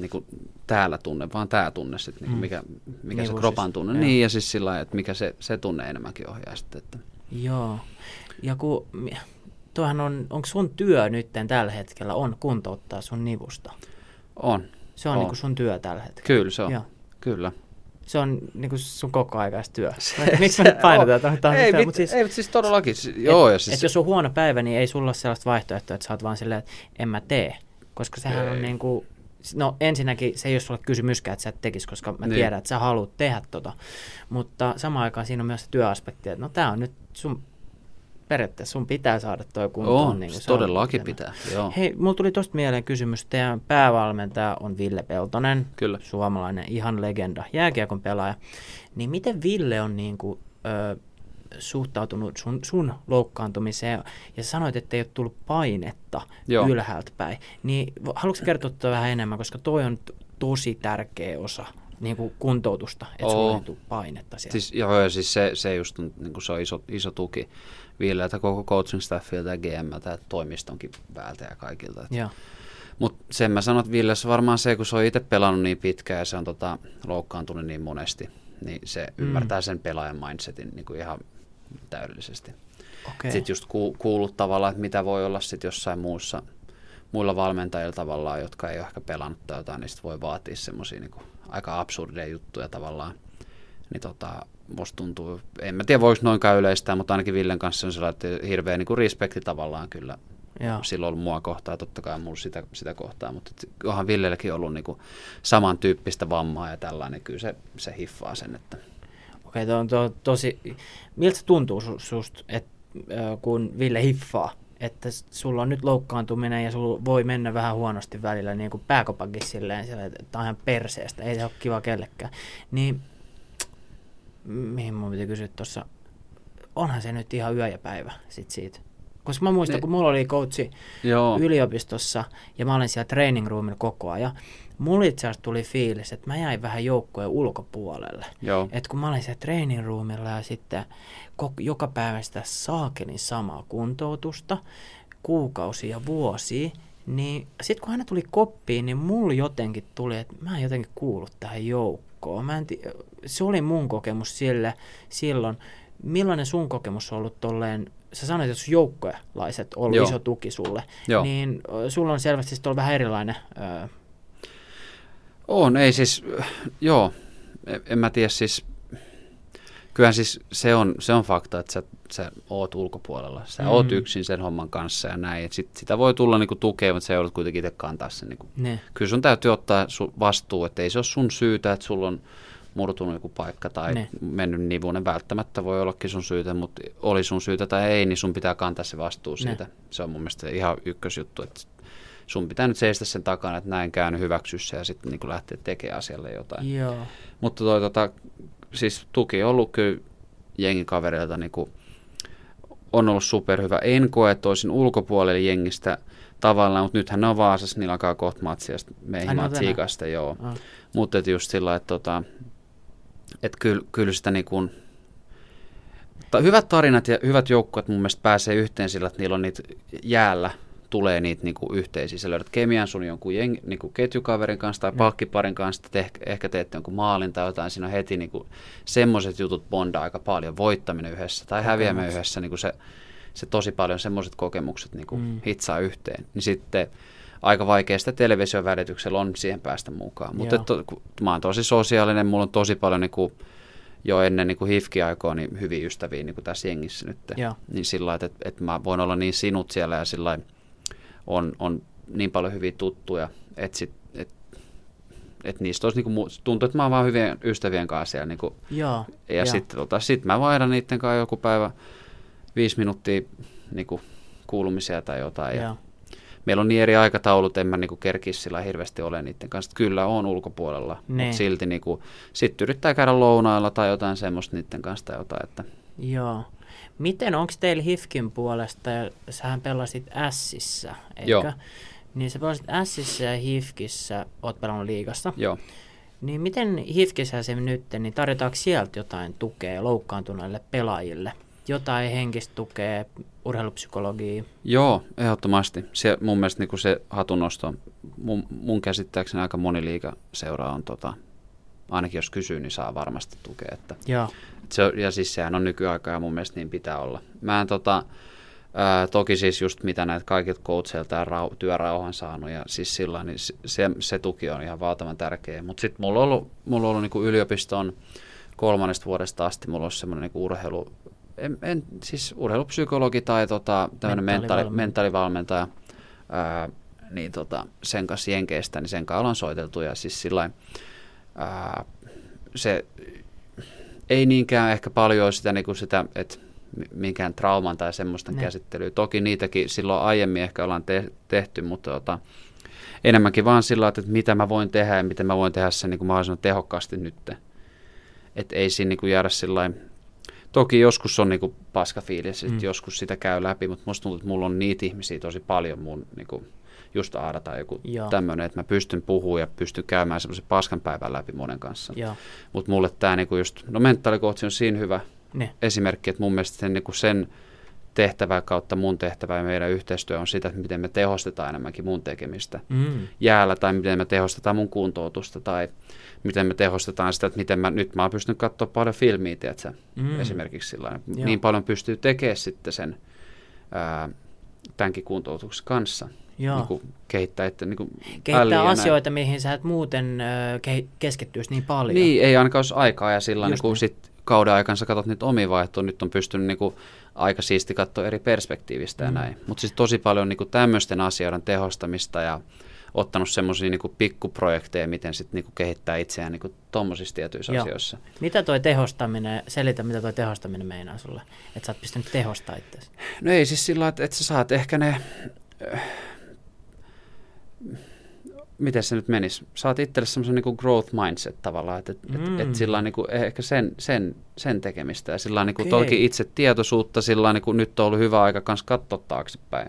niinku täällä tunne, vaan tämä tunne sitten, niinku Mm. mikä, mikä Niin se kuin kropan siis, tunne. joo. Niin, ja siis sillä lailla, että mikä se, se tunne enemmänkin ohjaa sitten. Että. Joo. Ja kun, tuohan on, onko sun työ nyt tällä hetkellä on kuntouttaa sun nivusta? On, Se on, On. niinku sun työ tällä hetkellä. kyllä se on. Joo. Kyllä. Se on niinku sun koko aikaista työ. Miksi me nyt tuohon tähän? ei, Mutta mit, siis, ei, mutta siis todellakin. Joo, ja siis, et jos on huono päivä, niin ei sulla ole sellaista vaihtoehtoa, että sä oot vaan silleen, että en mä tee. Koska sehän Ei. on niinku, no ensinnäkin se ei ole sulle kysymyskään, että sä et tekisi, koska mä Niin. tiedän, että sä haluat tehdä tota. Mutta samaan aikaan siinä on myös se työaspekti, että no tää on nyt sun, periaatteessa sun pitää saada toi kuntoon. on, niin kuin se se on todellakin pitää. pitää. Joo, Hei, mulla tuli tosta mieleen kysymys. Teidän päävalmentaja on Ville Peltonen, kyllä. suomalainen ihan legenda, jääkiekon pelaaja. Niin miten Ville on niin kuin, ö, suhtautunut sun, sun loukkaantumiseen ja sanoit, että ei ole tullut painetta Joo. Ylhäältä päin. Niin haluatko kertoa tuota vähän enemmän, koska toi on tosi tärkeä osa niin kuin kuntoutusta, että sulla Oo. ei tule painetta siellä. Siis, joo, ja siis se, se just niin kuin se on iso, iso tuki Villeltä, koko coaching staffilta ja GMltä ja toimistonkin päältä ja kaikilta. Mutta sen mä sanon, että Villes varmaan se, kun se on itse pelannut niin pitkään ja se on tota, loukkaantunut niin monesti, niin se mm. ymmärtää sen pelaajan mindsetin niin kuin ihan täydellisesti. Okei. Sitten just ku, kuullut tavallaan, että mitä voi olla sitten jossain muussa, muilla valmentajilla tavallaan, jotka ei ole ehkä pelannut tai jotain, niin sit voi vaatia semmoisia niin aika absurdeja juttuja tavallaan. Niin tota, musta tuntuu, en mä tiedä voiko noinkaan yleistää, mutta ainakin Villen kanssa on sellainen, että hirveä niin kuin respekti tavallaan kyllä Joo. silloin ollut mua kohtaa, totta kai mulla sitä, sitä kohtaa, mutta onhan Villelläkin ollut niinku samantyyppistä vammaa ja tällainen, niin kyllä se, se hiffaa sen, että Okei, tuo on to, tosi... Miltä tuntuu su, susta, että kun Ville hiffaa, että sulla on nyt loukkaantuminen ja sulla voi mennä vähän huonosti välillä, niin kuin pääkopakin silleen, silleen että on ihan perseestä, ei se ole kiva kellekään. Niin, mihin mun piti kysyä tuossa, onhan se nyt ihan yö ja päivä sit siitä. Koska mä muistan, Ne- kun mulla oli coachi joo, yliopistossa ja mä olin siellä training roomilla koko ajan, mulla itse asiassa tuli fiilis, että mä jäin vähän joukkojen ulkopuolelle. joo, Et kun mä olin siellä training roomilla ja sitten joka päivä sitä saakelin samaa kuntoutusta, kuukausia ja vuosia, niin sitten kun hän tuli koppiin, niin mulla jotenkin tuli, että mä en jotenkin kuulu tähän joukkoon. Mä en ti- se oli mun kokemus sille, silloin. Millainen sun kokemus on ollut tolleen, sä sanoit, että joukkojalaiset on ollut Joo. iso tuki sulle, joo. niin sulla on selvästi ollut vähän erilainen ö, On, ei siis, joo, en, mä tiedä siis, kyllähän siis se on, se on fakta, että sä, sä oot ulkopuolella, sä Mm. oot yksin sen homman kanssa ja näin, et sit, sitä voi tulla niinku tukea, mutta sä joudut kuitenkin itse kantaa sen niinku ne. kyllä sun täytyy ottaa su- vastuu, että ei se ole sun syytä, että sulla on murtunut joku paikka tai Ne. ne. mennyt nivunen. Välttämättä voi ollakin sun syytä, mutta oli sun syytä tai ei, niin sun pitää kantaa se vastuu Ne. siitä. Se on mun mielestä ihan ykkösjuttu, että sun pitää nyt seistä sen takana, että näin käynyt hyväksyä se ja sitten niin lähteä tekemään asialle jotain. Joo. Mutta toi, tota, siis tuki on ollut kyllä jengin kavereilta niin kuin, on ollut superhyvä. En koe, että olisin ulkopuolelle jengistä tavallaan, mutta nythän ne on Vaasassa, niillä alkaa kohta matsia meihin tänään? tsiikasta, joo. Ah. Mutta just sillä, että tota, et kyllä, kyllä sitä niin kuin, hyvät tarinat ja hyvät joukkueet mun mielestä pääsee yhteen sillä, että niillä on niitä jäällä tulee niitä niinku yhteisiä. Sä löydät kemian sun jonkun jeng, niinku ketjukaverin kanssa tai Mm. palkkiparin kanssa, te, ehkä, ehkä teette jonkun maalin tai jotain. Siinä on heti niinku, semmoiset jutut bondaa aika paljon. Voittaminen yhdessä tai häviäminen yhdessä. Niinku se, se tosi paljon semmoiset kokemukset niinku Mm. mm. hitsaa yhteen. Niin sitten aika vaikea sitä television välityksellä on siihen päästä mukaan. Mutta to, mä oon tosi sosiaalinen, mulla on tosi paljon niinku, jo ennen niinku hifki-aikoa niin hyviä ystäviä niinku tässä jengissä nyt. Joo. Niin sillä että, että mä voin olla niin sinut siellä ja sillä lailla on, on niin paljon hyviä tuttuja, että sit, et, et niistä olisi niinku, tuntuu, että mä oon vaan hyvien ystävien kanssa siellä. Niinku, Joo. ja sitten tota, sit mä vaihdan niiden kanssa joku päivä viisi minuuttia niinku, kuulumisia tai jotain. Ja Joo. meillä on niin eri aikataulut, en mä niin kuin kerkisi sillä hirveästi ole niiden kanssa. Kyllä on ulkopuolella, Niin. mutta silti niin kuin, sitten yrittää käydä lounailla tai jotain semmoista niiden kanssa tai jotain, että Joo. Miten, onko teillä HIFKin puolesta, ja sähän pelasit Sissä, eikö? Joo. Niin sä pelasit Sissä ja HIFKissä, oot pelannut liigassa. joo. Niin miten HIFKissä se nyt, niin tarjotaanko sieltä jotain tukea loukkaantuneille pelaajille? Jotain henkistä tukea, urheilupsykologia? Joo, ehdottomasti. Se, mun mielestä niin se hatunnosto, mun, mun käsittääkseni aika moni liigaseura on, tota, ainakin jos kysyy, niin saa varmasti tukea. Että, Joo. Se, ja siis sehän on nykyaikaa ja mun mielestä niin pitää olla. Mä en tota, ää, toki siis just mitä näitä kaikilta coacheilta ja rau, työrauhan saanut ja siis sillä niin se, se, tuki on ihan valtavan tärkeä. Mutta sitten mulla on ollut, mulla on ollut niinku yliopiston kolmannesta vuodesta asti mulla on semmoinen niinku urheilu, en, en, siis urheilupsykologi tai tota, tämmöinen mentaali, Mentaalivalmentaja. mentaalivalmentaja, ää, niin tota, sen kanssa Jenkeistä, niin sen kanssa ollaan soiteltu ja siis sillä se ei niinkään ehkä paljon sitä, niin kuin sitä että mi- minkään trauman tai semmoista Ne. käsittelyä. Toki niitäkin silloin aiemmin ehkä ollaan te- tehty, mutta tota, enemmänkin vaan sillä että mitä mä voin tehdä ja miten mä voin tehdä sen niin kuin mahdollisimman tehokkaasti nyt. Että ei siinä niin kuin jäädä sillä Toki joskus on niin kuin paska fiilis. Mm. joskus sitä käy läpi, mutta musta tuntuu, että mulla on niitä ihmisiä tosi paljon mun niin kuin, just Aada tai joku tämmöinen, että mä pystyn puhumaan ja pystyn käymään semmoisen paskan päivän läpi monen kanssa. Mutta mulle tämä niinku just, no mentaalikoutsi on siinä hyvä Ne. esimerkki, että mun mielestä sen, niinku sen tehtävä kautta mun tehtävä ja meidän yhteistyö on sitä, että miten me tehostetaan enemmänkin mun tekemistä Mm. jäällä tai miten me tehostetaan mun kuntoutusta tai miten me tehostetaan sitä, että miten mä, nyt mä oon pystynyt katsoa paljon filmiä, tiedätkö, Mm. esimerkiksi sillä. Niin paljon pystyy tekemään sitten sen ää, tämänkin kuntoutuksen kanssa. Joo. Niin kuin kehittää, että niin kuin Kehittää asioita, mihin sä et muuten ö, ke- keskittyisi niin paljon. Niin, ei ainakaan olisi aikaa ja sillä Just niin niin. sit kauden aikana sä katsot niitä omia vaihtoehtoja, nyt on pystynyt niin kuin, aika siisti katsoa eri perspektiivistä ja Mm. näin. Mutta siis tosi paljon niin kuin, tämmöisten asioiden tehostamista ja ottanut semmoisia niin pikkuprojekteja, miten sitten niin kehittää itseään niin tuommoisissa tietyissä Joo. asioissa. Mitä toi tehostaminen, selitä mitä toi tehostaminen meinaa sulle, että sä oot pystynyt tehostaa itseäsi. No ei siis sillä että, että sä saat ehkä ne... Miten se nyt menisi? Saat itselle semmoisen niin growth mindset tavallaan, että, että, Mm. mm. että sillä niin kuin, ehkä sen, sen, sen tekemistä ja sillä niin kuin toki itse tietoisuutta, sillä niin kuin nyt on ollut hyvä aika kanssa katsoa taaksepäin,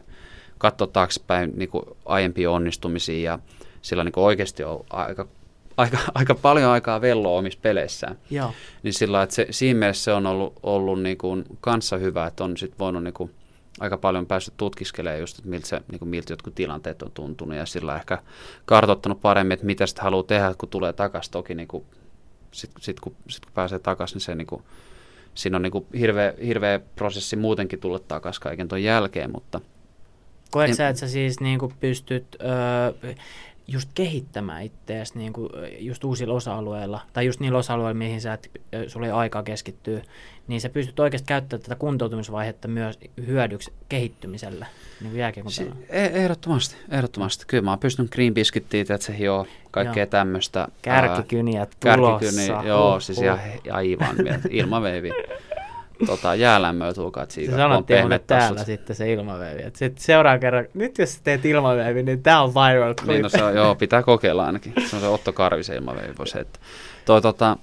katsoa taaksepäin niin kuin aiempia onnistumisia ja sillä niin kuin oikeasti on aika, aika, aika paljon aikaa velloa omissa peleissään. Joo. Niin sillä että se, siinä mielessä se on ollut, ollut niin kuin kanssa hyvä, että on sit voinut niin kuin aika paljon päässyt tutkiskelemaan just, että miltä, se, niin kuin miltä jotkut tilanteet on tuntunut ja sillä ehkä kartoittanut paremmin, että mitä sitten haluaa tehdä, kun tulee takaisin. Toki niin kuin, sit, sit, kun, sit, kun pääsee takaisin, niin se niin kuin, siinä on niin kuin hirveä, hirveä prosessi muutenkin tulla takaisin kaiken ton jälkeen, mutta Koet En- sä, että sä siis niinku pystyt ö, just kehittämään itseäsi niinku, ö, just uusilla osa-alueilla, tai just niillä osa-alueilla, mihin sä et, sulla ei aikaa keskittyä, niin sä pystyt oikeasti käyttämään tätä kuntoutumisvaihetta myös hyödyksi kehittymiselle, niin jääkiekon si- e- ehdottomasti, ehdottomasti. Kyllä mä oon pystynyt Green Biscuittiin, että se hioo kaikkea Joo. tämmöistä. Kärkikyniät tulossa. Kärkikyni, joo, Huh, siis huh. ihan, aivan ilmaveivi. Tota, jäälämmöä tulkaa Se siitä. on sanottiin mulle täällä sitten se ilmaveivi. Et sit seuraavan kerran, nyt jos sä teet ilmaveivi, niin tää on viral clip. Niin, no se joo, pitää kokeilla ainakin. Se on se Otto Karvisen ilmaveivi. voisi heittää. Toi, tota,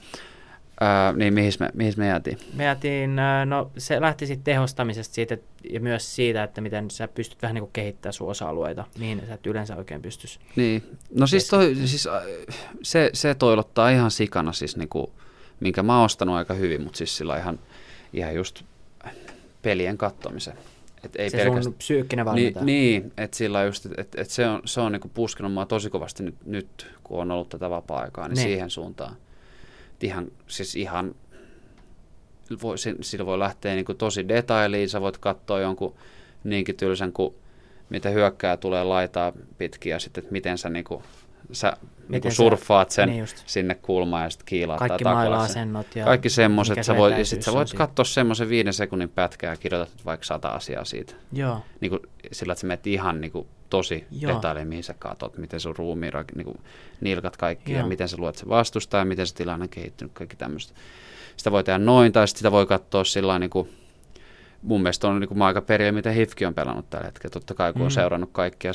ää, niin mihin me, mihin me jäätiin? Me jäätiin, no se lähti sitten tehostamisesta siitä, et- ja myös siitä, että miten sä pystyt vähän niin kuin kehittämään sun osa-alueita, mihin sä et yleensä oikein pystyisi. Niin, no siis, toi, siis se, se toilottaa ihan sikana siis niinku, minkä mä oon ostanut aika hyvin, mutta siis sillä ihan, ihan just pelien kattomisen. Et ei se pelkästään, sun psyykkinen niin, valmentaja. niin että sillä just, että et, et se on, se on niinku puskenut mua tosi kovasti nyt, nyt kun on ollut tätä vapaa-aikaa, niin, Niin. siihen suuntaan. Ihan, siis ihan, voi, si- sillä voi lähteä niinku tosi detailiin, sä voit katsoa jonkun niinkin tylsän kuin mitä hyökkää tulee laitaa pitkin ja sitten, että miten sä, niinku, sä sä- surffaat sen niin just. sinne kulmaan ja sitten kiilaat Kaikki maila-asennot ja Kaikki semmoiset, sä ja etäisyys sit sä voit katsoa semmoisen viiden sekunnin pätkää ja kirjoitat vaikka sata asiaa siitä. Joo, Niin kuin, sillä, että sä menet ihan niin kuin, tosi Joo. detailiin, mihin sä katot, miten sun ruumiin, rak- niin kuin, nilkat kaikki ja Joo. miten sä luet se vastustaa ja miten se tilanne on kehittynyt, kaikki tämmöistä. Sitä voi tehdä noin tai sit sitä voi katsoa sillä niin kuin, mun mielestä on niin aika perillä, miten Hifki on pelannut tällä hetkellä. Totta kai, kun on Mm. seurannut kaikkia.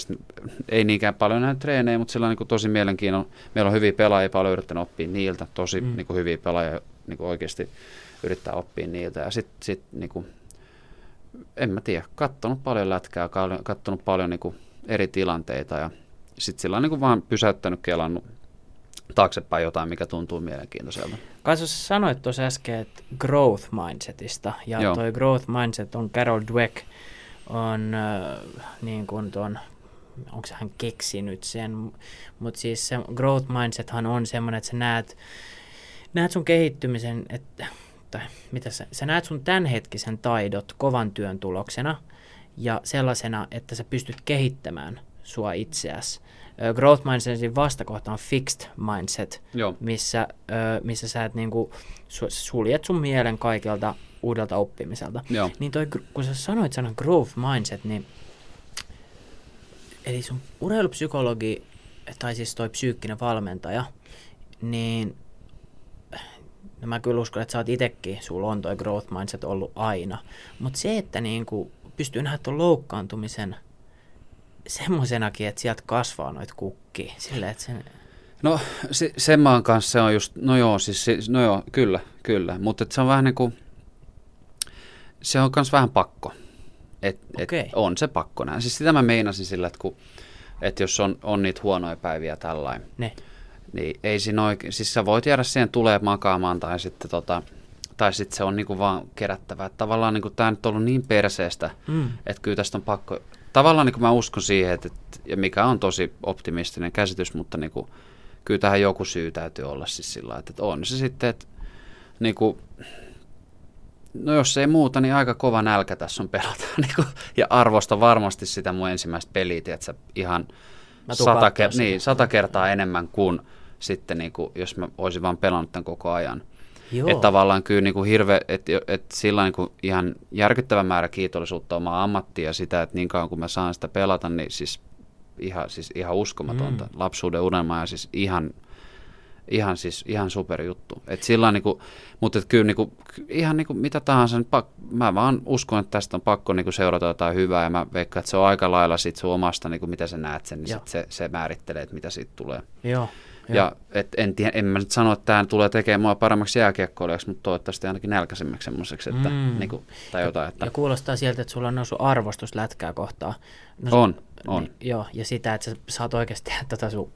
Ei niinkään paljon näitä treenejä, mutta sillä on niin tosi mielenkiinnon. Meillä on hyviä pelaajia, paljon yrittänyt oppia niiltä. Tosi Mm. niin kuin hyviä pelaajia niin kuin oikeasti yrittää oppia niiltä. Ja sitten sit, niin kuin, en mä tiedä, kattonut paljon lätkää, kattonut paljon niin kuin eri tilanteita ja sitten sillä on niin kuin vaan pysäyttänyt, kelannut taaksepäin jotain, mikä tuntuu mielenkiintoiselta. Kaisu, sä sanoit tuossa äsken, että growth mindsetista, ja Joo. toi growth mindset on Carol Dweck, on äh, niin kuin ton, onko hän keksinyt sen, mutta siis se growth mindsethan on semmoinen, että sä näet, näet sun kehittymisen, että, tai mitä sä, sä näet sun tämänhetkisen taidot kovan työn tuloksena, ja sellaisena, että sä pystyt kehittämään sua itseäsi. Growth mindsetin vastakohta on fixed mindset, Joo. missä, missä sä et niinku, su- suljet sun mielen kaikelta uudelta oppimiselta. Joo. Niin toi, kun sä sanoit sanan growth mindset, niin eli sun urheilupsykologi, tai siis toi psyykkinen valmentaja, niin no mä kyllä uskon, että sä oot itekin, sulla on toi growth mindset ollut aina. Mutta se, että niinku pystyy nähdä tuon loukkaantumisen semmoisenakin, että sieltä kasvaa noit kukkia. Silleen, että sen, No se, sen maan kanssa se on just, no joo, siis, se- no joo, kyllä, kyllä, mutta se on vähän niin kuin, se on myös vähän pakko. Et, et Okei. on se pakko näin. Siis sitä mä meinasin sillä, että, kun, että jos on, on niitä huonoja päiviä tällainen, ne. niin ei siinä oikein, siis sä voit jäädä siihen tulee makaamaan tai sitten tota, tai sitten se on niinku vaan kerättävä. Tavallaan niinku tämä nyt on ollut niin perseestä, Mm. että kyllä tästä on pakko, tavallaan niin kuin mä uskon siihen, että, että, ja mikä on tosi optimistinen käsitys, mutta niin kuin, kyllä tähän joku syy täytyy olla siis sillä että, että on se sitten, että niin kuin, no jos ei muuta, niin aika kova nälkä tässä on pelata. Niin kuin, ja arvosta varmasti sitä mun ensimmäistä peliä, että ihan sata, ker- niin, sata kertaa enemmän kuin sitten, niin kuin, jos mä olisin vaan pelannut tämän koko ajan. Joo. Että tavallaan kyllä niin kuin hirve, että et sillä niin kuin ihan järkyttävä määrä kiitollisuutta omaa ammattia ja sitä, että niin kauan kun mä saan sitä pelata, niin siis ihan, siis ihan uskomatonta. Mm. Lapsuuden unelma ja siis ihan, ihan, siis ihan superjuttu. Et sillä niin kuin, mutta et kyllä niin kuin, ihan niin kuin mitä tahansa, nyt pak, mä vaan uskon, että tästä on pakko niin kuin seurata jotain hyvää ja mä veikkaan, että se on aika lailla sit sun omasta, niin kuin mitä sä näet sen, niin Joo. sit se, se määrittelee, että mitä siitä tulee. Joo. Ja et en, tiedä, en mä nyt sano, että tämä tulee tekemään mua paremmaksi jääkiekkoilijaksi, mutta toivottavasti ainakin nälkäisemmäksi semmoiseksi, että Mm. mm. niinku, tai jotain, että Ja kuulostaa sieltä, että sulla on noussut arvostus lätkää kohtaan. No, on, on. Niin, joo, ja sitä, että sä saat oikeasti tehdä tätä sun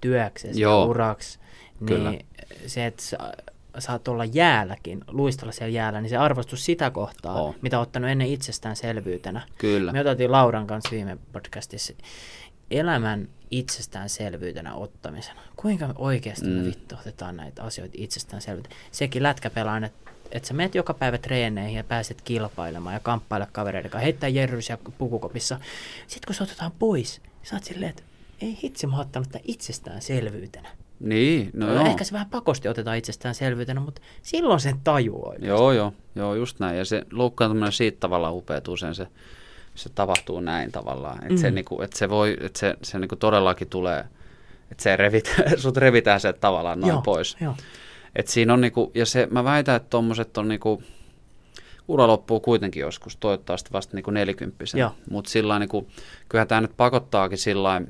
työksesi ja uraksi. Niin Kyllä. se, että sä saat olla jäälläkin, luistella siellä jäällä, niin se arvostus sitä kohtaa, Oo. mitä on ottanut ennen itsestäänselvyytenä. Kyllä. Me otettiin Lauran kanssa viime podcastissa elämän itsestäänselvyytenä ottamisen. Kuinka oikeasti mm. me vittu otetaan näitä asioita itsestäänselvyytenä? Sekin lätkäpelaan, että että sä menet joka päivä treeneihin ja pääset kilpailemaan ja kamppailla kavereiden kanssa, heittää jerrysiä pukukopissa. Sitten kun se otetaan pois, sä oot silleen, että ei hitsi, mä oon ottanut tämän itsestäänselvyytenä. Niin, no No joo. Ehkä se vähän pakosti otetaan itsestäänselvyytenä, mutta silloin sen tajuu. Joo, joo, joo, just näin. Ja se loukkaantuminen siitä tavallaan upeutuu sen, se, se tapahtuu näin tavallaan. Että Mm. se, niinku, et se voi, että se, se niinku todellakin tulee, että se revit, sut revitään se tavallaan noin joo, pois. Joo. Et siinä on niinku, ja se, mä väitän, että tommoset on niinku, ura loppuu kuitenkin joskus, toivottavasti vasta niinku nelikymppisenä. Joo. Mutta sillä niinku, kyllähän tämä nyt pakottaakin sillä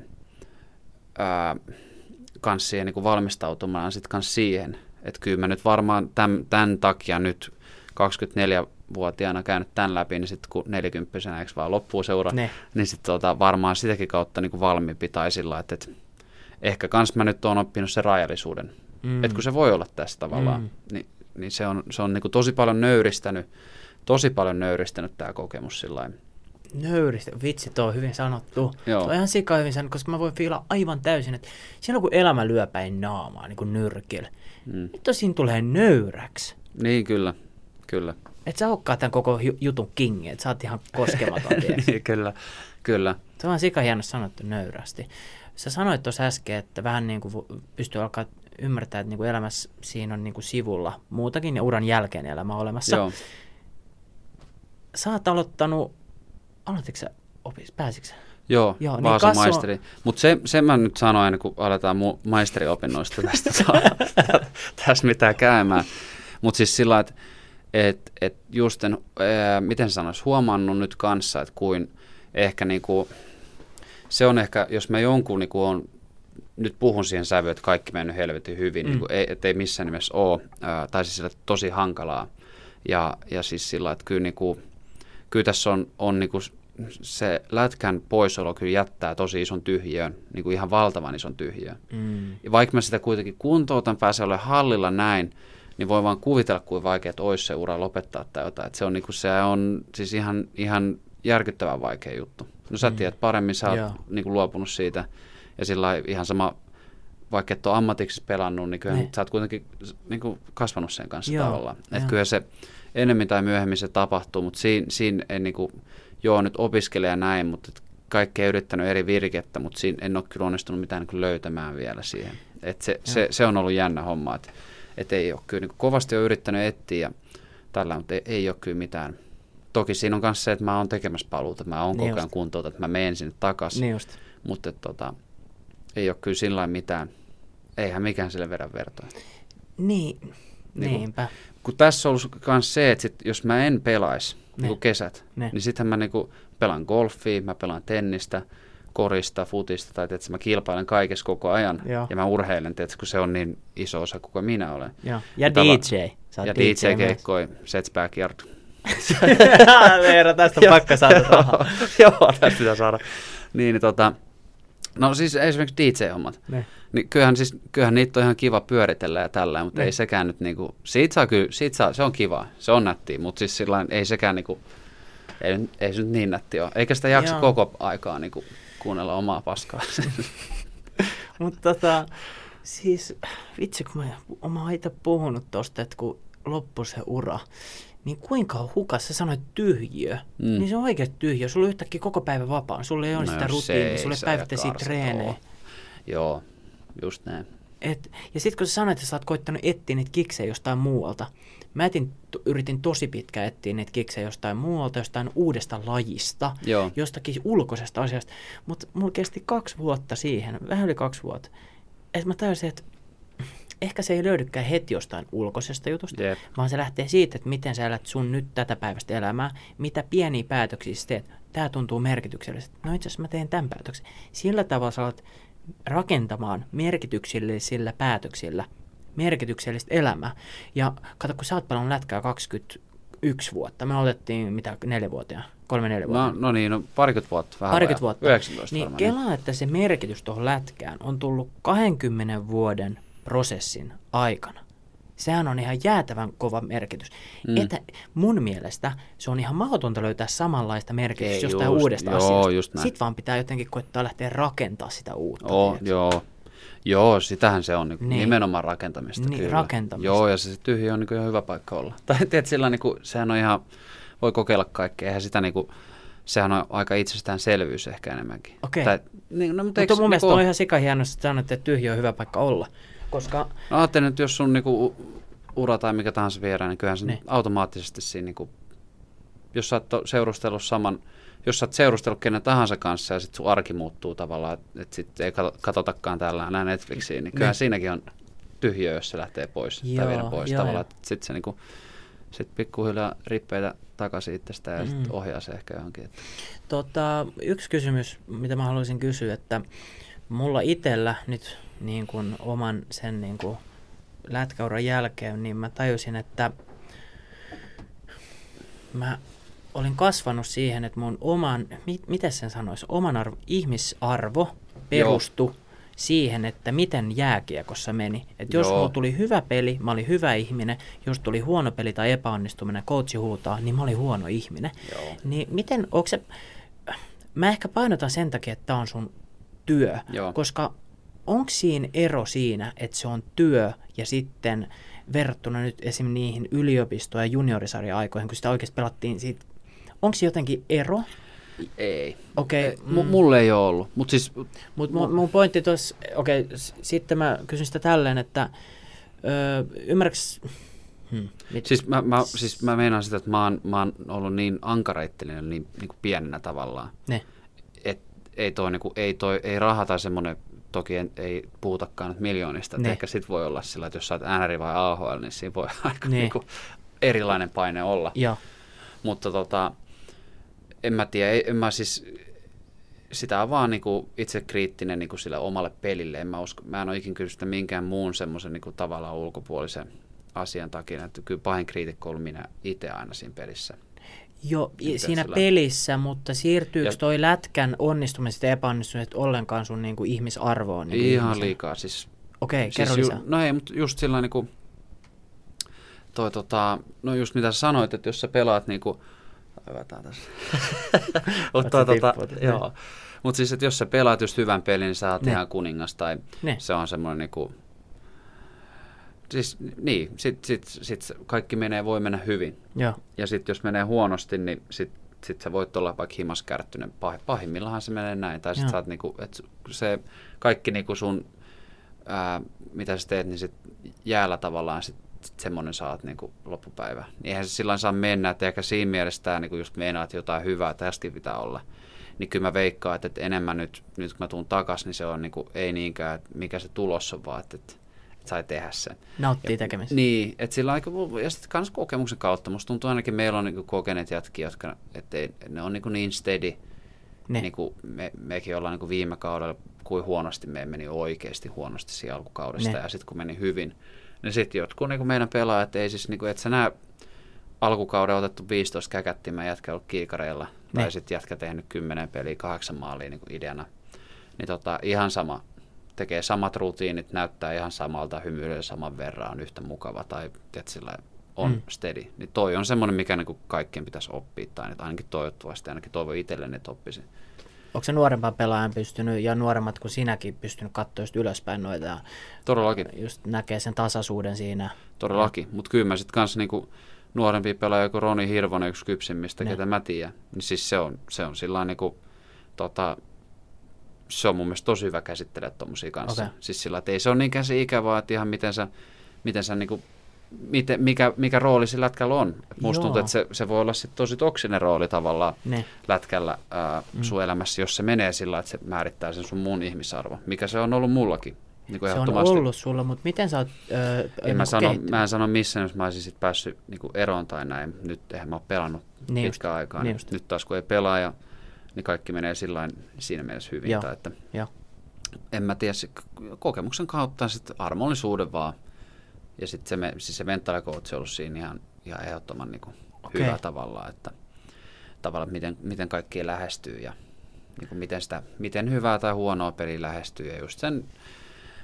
kans siihen niinku valmistautumaan sit kans siihen. Että kyllä mä nyt varmaan tämän, tämän takia nyt 24-vuotiaana käynyt tämän läpi, niin sitten kun nelikymppisenä eikö vaan loppuu seura, Ne. niin sitten tota, varmaan sitäkin kautta niinku valmiimpi tai sillä, että et, ehkä kans mä nyt oon oppinut sen rajallisuuden Mm. että kun se voi olla tässä tavallaan, Mm. niin, niin se on, se on niin kuin tosi paljon nöyristänyt, tosi paljon nöyristänyt tämä kokemus sillä. Nöyristä. Vitsi, tuo on hyvin sanottu. Joo. Tuo on ihan sika hyvin sanottu, koska mä voin fiilaa aivan täysin, että silloin kun elämä lyö päin naamaa, niin kuin nyrkillä, Mm. nyt siinä tulee nöyräksi. Niin, kyllä, kyllä. Et sä olekaan tämän koko ju- jutun kingi, että sä oot ihan koskematon. niin, kyllä, kyllä. Se on sika hieno sanottu nöyrästi. Sä sanoit tuossa äsken, että vähän niin kuin pystyy alkaa ymmärtää, että niin kuin elämässä siinä on niin kuin sivulla muutakin ja uran jälkeen elämä olemassa. Joo. Sä oot aloittanut, aloititko sä opis, pääsitkö sä? Joo, Joo, niin Vaasan kasvo- maisteri. Mutta se, sen mä nyt sanon aina, kun aletaan mu- maisteriopinnoista tästä tässä mitään käymään. Mutta siis sillä että että et just en, ää, miten sanoisi, huomannut nyt kanssa, että kuin ehkä niinku, se on ehkä, jos mä jonkun niinku on, nyt puhun siihen sävyyn, että kaikki mennyt helvetin hyvin, mm. niinku, ei, ei missään nimessä ole, ää, tai siis sillä tosi hankalaa. Ja, ja siis sillä, että kyllä, niinku, kyllä tässä on, on niinku se lätkän poisolo kyllä jättää tosi ison tyhjön, niin kuin ihan valtavan ison tyhjön. Mm. Ja vaikka mä sitä kuitenkin kuntoutan, pääsee olemaan hallilla näin, niin voi vaan kuvitella, kuin vaikea olisi se ura lopettaa tai jotain. Et se on, niin kuin, se on siis ihan, ihan järkyttävän vaikea juttu. No sä mm. tiedät paremmin, sä oot niin kuin, luopunut siitä. Ja sillä ihan sama, vaikka et ole ammatiksi pelannut, niin kyllä ne. sä oot kuitenkin niin kuin, kasvanut sen kanssa Joo. tavallaan. Että kyllä se enemmän tai myöhemmin se tapahtuu, mutta siinä, siinä en niin kuin, joo, nyt opiskelee ja näin, mutta kaikkea yrittänyt eri virkettä, mutta siinä en ole kyllä onnistunut mitään niin löytämään vielä siihen. Et se, se, se, on ollut jännä homma, että et ei ole kyllä, niin kovasti on yrittänyt etsiä ja tällä, mutta ei, ei ole kyllä mitään. Toki siinä on myös se, että mä oon tekemässä paluuta, mä oon niin koko ajan kuntouta, että mä menen sinne takaisin. Niin just. Mutta tota, ei ole kyllä sillä mitään, eihän mikään sille verran vertoa. Niin, niin niinpä. Kun, kun tässä on ollut myös se, että sit, jos mä en pelaisi, niin kesät. Ne. Niin sitten mä niinku pelaan golfia, mä pelaan tennistä, korista, futista, tai että mä kilpailen kaikessa koko ajan. Joo. Ja mä urheilen, tietysti, kun se on niin iso osa kuin minä olen. Joo. Ja, ja DJ. Sä ja DJ, keikkoi, Sets Backyard. Veera, tästä on pakka saada Joo, tästä pitää saada. Niin, niin tota, No siis esimerkiksi DJ-hommat. Ne. Niin kyllähän, siis, kyllähän niitä on ihan kiva pyöritellä ja tällä, mutta ne. ei sekään nyt niinku, siitä saa kyllä, siitä saa, se on kiva, se on nättiä, mutta siis sillä ei sekään niinku, ei, ei se nyt niin nätti ole. Eikä sitä jaksa Joo. koko aikaa niinku kuunnella omaa paskaa. mutta tota, siis vitsi kun mä, mä oon itse puhunut tosta, että kun loppui se ura, niin kuinka on hukas, sä sanoit tyhjiö, mm. niin se on oikeasti tyhjiö. Sulla on yhtäkkiä koko päivä vapaa, sulla ei ole no sitä rutiinia, sulla ei päivittäisiä treenejä. Joo, just näin. Et, ja sitten kun sä sanoit, että sä oot koittanut etsiä niitä kiksejä jostain muualta, mä etin, yritin tosi pitkään etsiä niitä kiksejä jostain muualta, jostain uudesta lajista, Joo. jostakin ulkoisesta asiasta, mutta mulla kesti kaksi vuotta siihen, vähän yli kaksi vuotta, että mä tajusin, että ehkä se ei löydykään heti jostain ulkoisesta jutusta, yep. vaan se lähtee siitä, että miten sä elät sun nyt tätä päivästä elämää, mitä pieniä päätöksiä sä teet. Tämä tuntuu merkitykselliseltä. No itse asiassa mä teen tämän päätöksen. Sillä tavalla sä alat rakentamaan merkityksellisillä päätöksillä merkityksellistä elämää. Ja kato, kun sä oot pelannut lätkää 21 vuotta, me otettiin mitä neljä vuotta, kolme neljä vuotta. No, no niin, no parikymmentä vuotta. Vähän parikymmentä vuotta. 19 niin kelaa, että se merkitys tuohon lätkään on tullut 20 vuoden prosessin aikana. Sehän on ihan jäätävän kova merkitys. Mm. Että mun mielestä se on ihan mahdotonta löytää samanlaista merkitystä Ei, jostain just, uudesta joo, asiasta. Just näin. Sitten vaan pitää jotenkin koettaa lähteä rakentaa sitä uutta. Oh, joo, Joo, sitähän se on niin niin. nimenomaan rakentamista. Niin, kyllä. rakentamista. Joo, ja se tyhjä on niin ihan hyvä paikka olla. Tai tiedät, sillä niin kuin, sehän on ihan, voi kokeilla kaikkea. Eihän sitä niin kuin, sehän on aika itsestäänselvyys ehkä enemmänkin. Okei. Okay. niin, no, mutta, mutta mun niin mielestä on ihan sikahienosti sanonut, että tyhjä on hyvä paikka olla. Koska... No ajattelin, että jos sun niinku ura tai mikä tahansa vieraan, niin kyllähän se niin. automaattisesti siinä, niinku, jos sä oot seurustellut saman, jos sä oot seurustellut kenen tahansa kanssa ja sitten sun arki muuttuu tavallaan, että et sitten ei katsotakaan täällä enää Netflixiin, niin kyllähän niin. siinäkin on tyhjö, jos se lähtee pois joo, tai viedä pois joo, tavallaan. Sitten se niinku, sit pikkuhiljaa rippeitä takaisin itsestä ja mm. sitten ohjaa se ehkä johonkin. Että. Tota, yksi kysymys, mitä mä haluaisin kysyä, että mulla itsellä nyt niin kuin oman sen niin kuin lätkäuran jälkeen, niin mä tajusin, että mä olin kasvanut siihen, että mun oman, mit, miten sen sanoisi, oman arvo, ihmisarvo perustui Joo. siihen, että miten jääkiekossa meni. Että jos mulla tuli hyvä peli, mä olin hyvä ihminen. Jos tuli huono peli tai epäonnistuminen, coachi huutaa, niin mä olin huono ihminen. Joo. Niin miten, onko se, mä ehkä painotan sen takia, että tämä on sun työ, Joo. koska onko siinä ero siinä, että se on työ ja sitten verrattuna nyt esim. niihin yliopisto- ja juniorisarja-aikoihin, kun sitä oikeasti pelattiin siitä, onko se jotenkin ero? Ei. Okei. Okay, mm. Mulle ei ole ollut. Mut siis, Mut mun, mun pointti tuossa, okei, okay, sitten mä kysyn sitä tälleen, että öö, ymmärräks... Hmm. Siis, mä, mä, siis mä meinaan sitä, että mä oon, mä oon ollut niin ankareittinen niin, niin kuin pienenä tavallaan. Ne. Et ei, toi, niin kuin, ei, toi, ei raha tai semmoinen toki en, ei puhutakaan nyt miljoonista. Että ehkä sitten voi olla sillä, että jos sä oot NR vai AHL, niin siinä voi aika niin. Niin kuin, erilainen paine olla. Joo. Mutta tota, en mä tiedä, en mä siis, sitä on vaan niinku itse kriittinen niinku sille omalle pelille. En mä, usko, mä en ole ikin kysynyt minkään muun semmoisen niinku tavallaan ulkopuolisen asian takia, että kyllä pahin kriitikko on minä itse aina siinä pelissä. Miten siinä sillä- pelissä, mutta siirtyykö Ja- toi lätkän onnistumiset ja epäonnistumiset ollenkaan sun niinku ihmisarvoon? Niinku Ihan ihmisen? liikaa. Siis, Okei, siis kerro ju, lisää. no ei, mutta just sillä niinku, toi tota, no just mitä sanoit, että jos sä pelaat niinku, hyvä tää tässä. Mutta sä tota, joo. Mut siis, että jos sä pelaat just hyvän pelin, niin sä oot Ne. ihan kuningas tai Ne. se on semmoinen niinku, siis niin, sit, sit, sit kaikki menee, voi mennä hyvin. Joo, Ja sitten jos menee huonosti, niin sit, sit sä voit olla vaikka himas kärttyinen. Pah, pahimmillahan se menee näin. Tai sitten oot niinku, et se kaikki niinku sun, ää, mitä sä teet, niin sit jäällä tavallaan sit, sit semmoinen saat niinku loppupäivä. Niin eihän se sillä saa mennä, että ehkä siinä mielessä tää niinku just meinaat jotain hyvää, tästäkin pitää olla. Niin kyllä mä veikkaan, että, että enemmän nyt, nyt kun mä tuun takas, niin se on niinku, ei niinkään, että mikä se tulos on, vaan että, että sai tehdä sen. nauttii tekemistä. Niin, että sillä aika, ja sitten kans kokemuksen kautta, musta tuntuu ainakin meillä on niinku kokeneet jätkiä, jotka, että ne on niinku niin steady, Ne. niin kuin me, mekin ollaan niinku viime kaudella, kuin huonosti me meni oikeasti huonosti siinä alkukaudesta, Ne. ja sitten kun meni hyvin, niin sitten jotkut niinku meidän pelaajat, ei siis, niinku, et sä näe alkukauden otettu 15 käkättimää jätkä ollut kiikareilla, Ne. tai sitten jätkä tehnyt 10 peliä, kahdeksan maalia niinku ideana, niin tota, ihan sama, tekee samat rutiinit, näyttää ihan samalta, hymyilee saman verran, on yhtä mukava tai sillä on Mm. steady. Niin toi on semmoinen, mikä niinku kaikkien pitäisi oppia, tai nyt ainakin toivottavasti, ainakin toivon itselleni, että oppisin. Onko se nuorempaan pelaajan pystynyt, ja nuoremmat kuin sinäkin, pystynyt katsoa just ylöspäin noita ja Todellakin, just näkee sen tasaisuuden siinä? todellakin. Mutta kyllä mä sitten kanssa niinku nuorempi pelaaja kuin Roni Hirvonen, yksi kypsimmistä, Ne. ketä mä tiedän, niin siis se on, se on sillä niinku, tota, se on mun mielestä tosi hyvä käsittelee tommosia kanssa. Okei. Siis sillä, että ei se ole niinkään se ikävää, että ihan miten sä, miten sä niinku, miten, mikä, mikä rooli sillä lätkällä on. Et Musta Joo. tuntuu, että se, se voi olla sit tosi toksinen rooli tavallaan Ne. lätkällä ää, Mm. sun elämässä, jos se menee sillä, että se määrittää sen sun muun ihmisarvo, mikä se on ollut mullakin. Niin Se on ollut sulla, mutta miten sä oot öö, En mä, niinku sano, mä en sano missään, jos mä olisin sit päässyt niinku eroon tai näin. Nyt eihän mä ole pelannut Niin niin pitkään aikaa. niin Niin nyt taas kun ei pelaa, ja, niin kaikki menee sillain, siinä mielessä hyvin. Joo, Tai että joo. En mä tiedä, se kokemuksen kautta sit armollisuuden vaan. Ja sitten se, me, siis se mental coach on ollut siinä ihan, ihan ehdottoman niinku Okei. hyvä tavalla, että tavallaan miten, miten kaikki lähestyy ja niin kuin miten, sitä, miten hyvää tai huonoa peliä lähestyy. Ja just sen,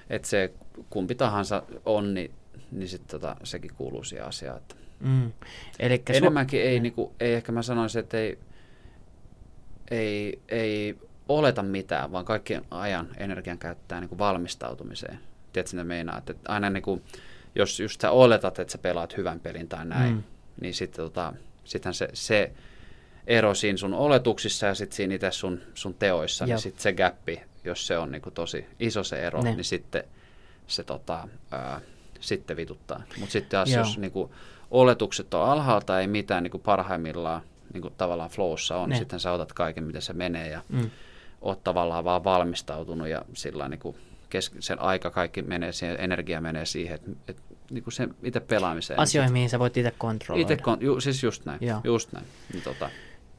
että se kumpi tahansa on, niin, niin sit tota, sekin kuuluu siihen asiaan. Että Mm. Elikkä enemmänkin ei, Mm. niinku, ei ehkä mä sanoisin, että ei, ei, ei oleta mitään, vaan kaikkien ajan energian käyttää niinku valmistautumiseen. Tiedätkö, mitä meinaa? Että aina niinku, jos just sä oletat, että sä pelaat hyvän pelin tai näin, Mm. niin sitten tota, sittenhän se, se ero siinä sun oletuksissa ja sitten siinä itse sun, sun teoissa, Joo. niin sitten se gappi, jos se on niinku tosi iso se ero, Ne. niin sitten se tota, ää, sitten vituttaa. Mutta sitten taas Joo. jos niinku, oletukset on alhaalta, ei mitään niinku parhaimmillaan niinku, tavallaan flowssa on, Ne. niin sitten sä otat kaiken, miten se menee ja Mm. oot tavallaan vaan valmistautunut ja sillä niinku, kes- sen aika kaikki menee siihen, energia menee siihen, että et, niinku se itse pelaamiseen. Asioihin, mihin sä voit itse kontrolloida. Itse, kon- ju, siis just näin, Joo. just näin. Niin, tota,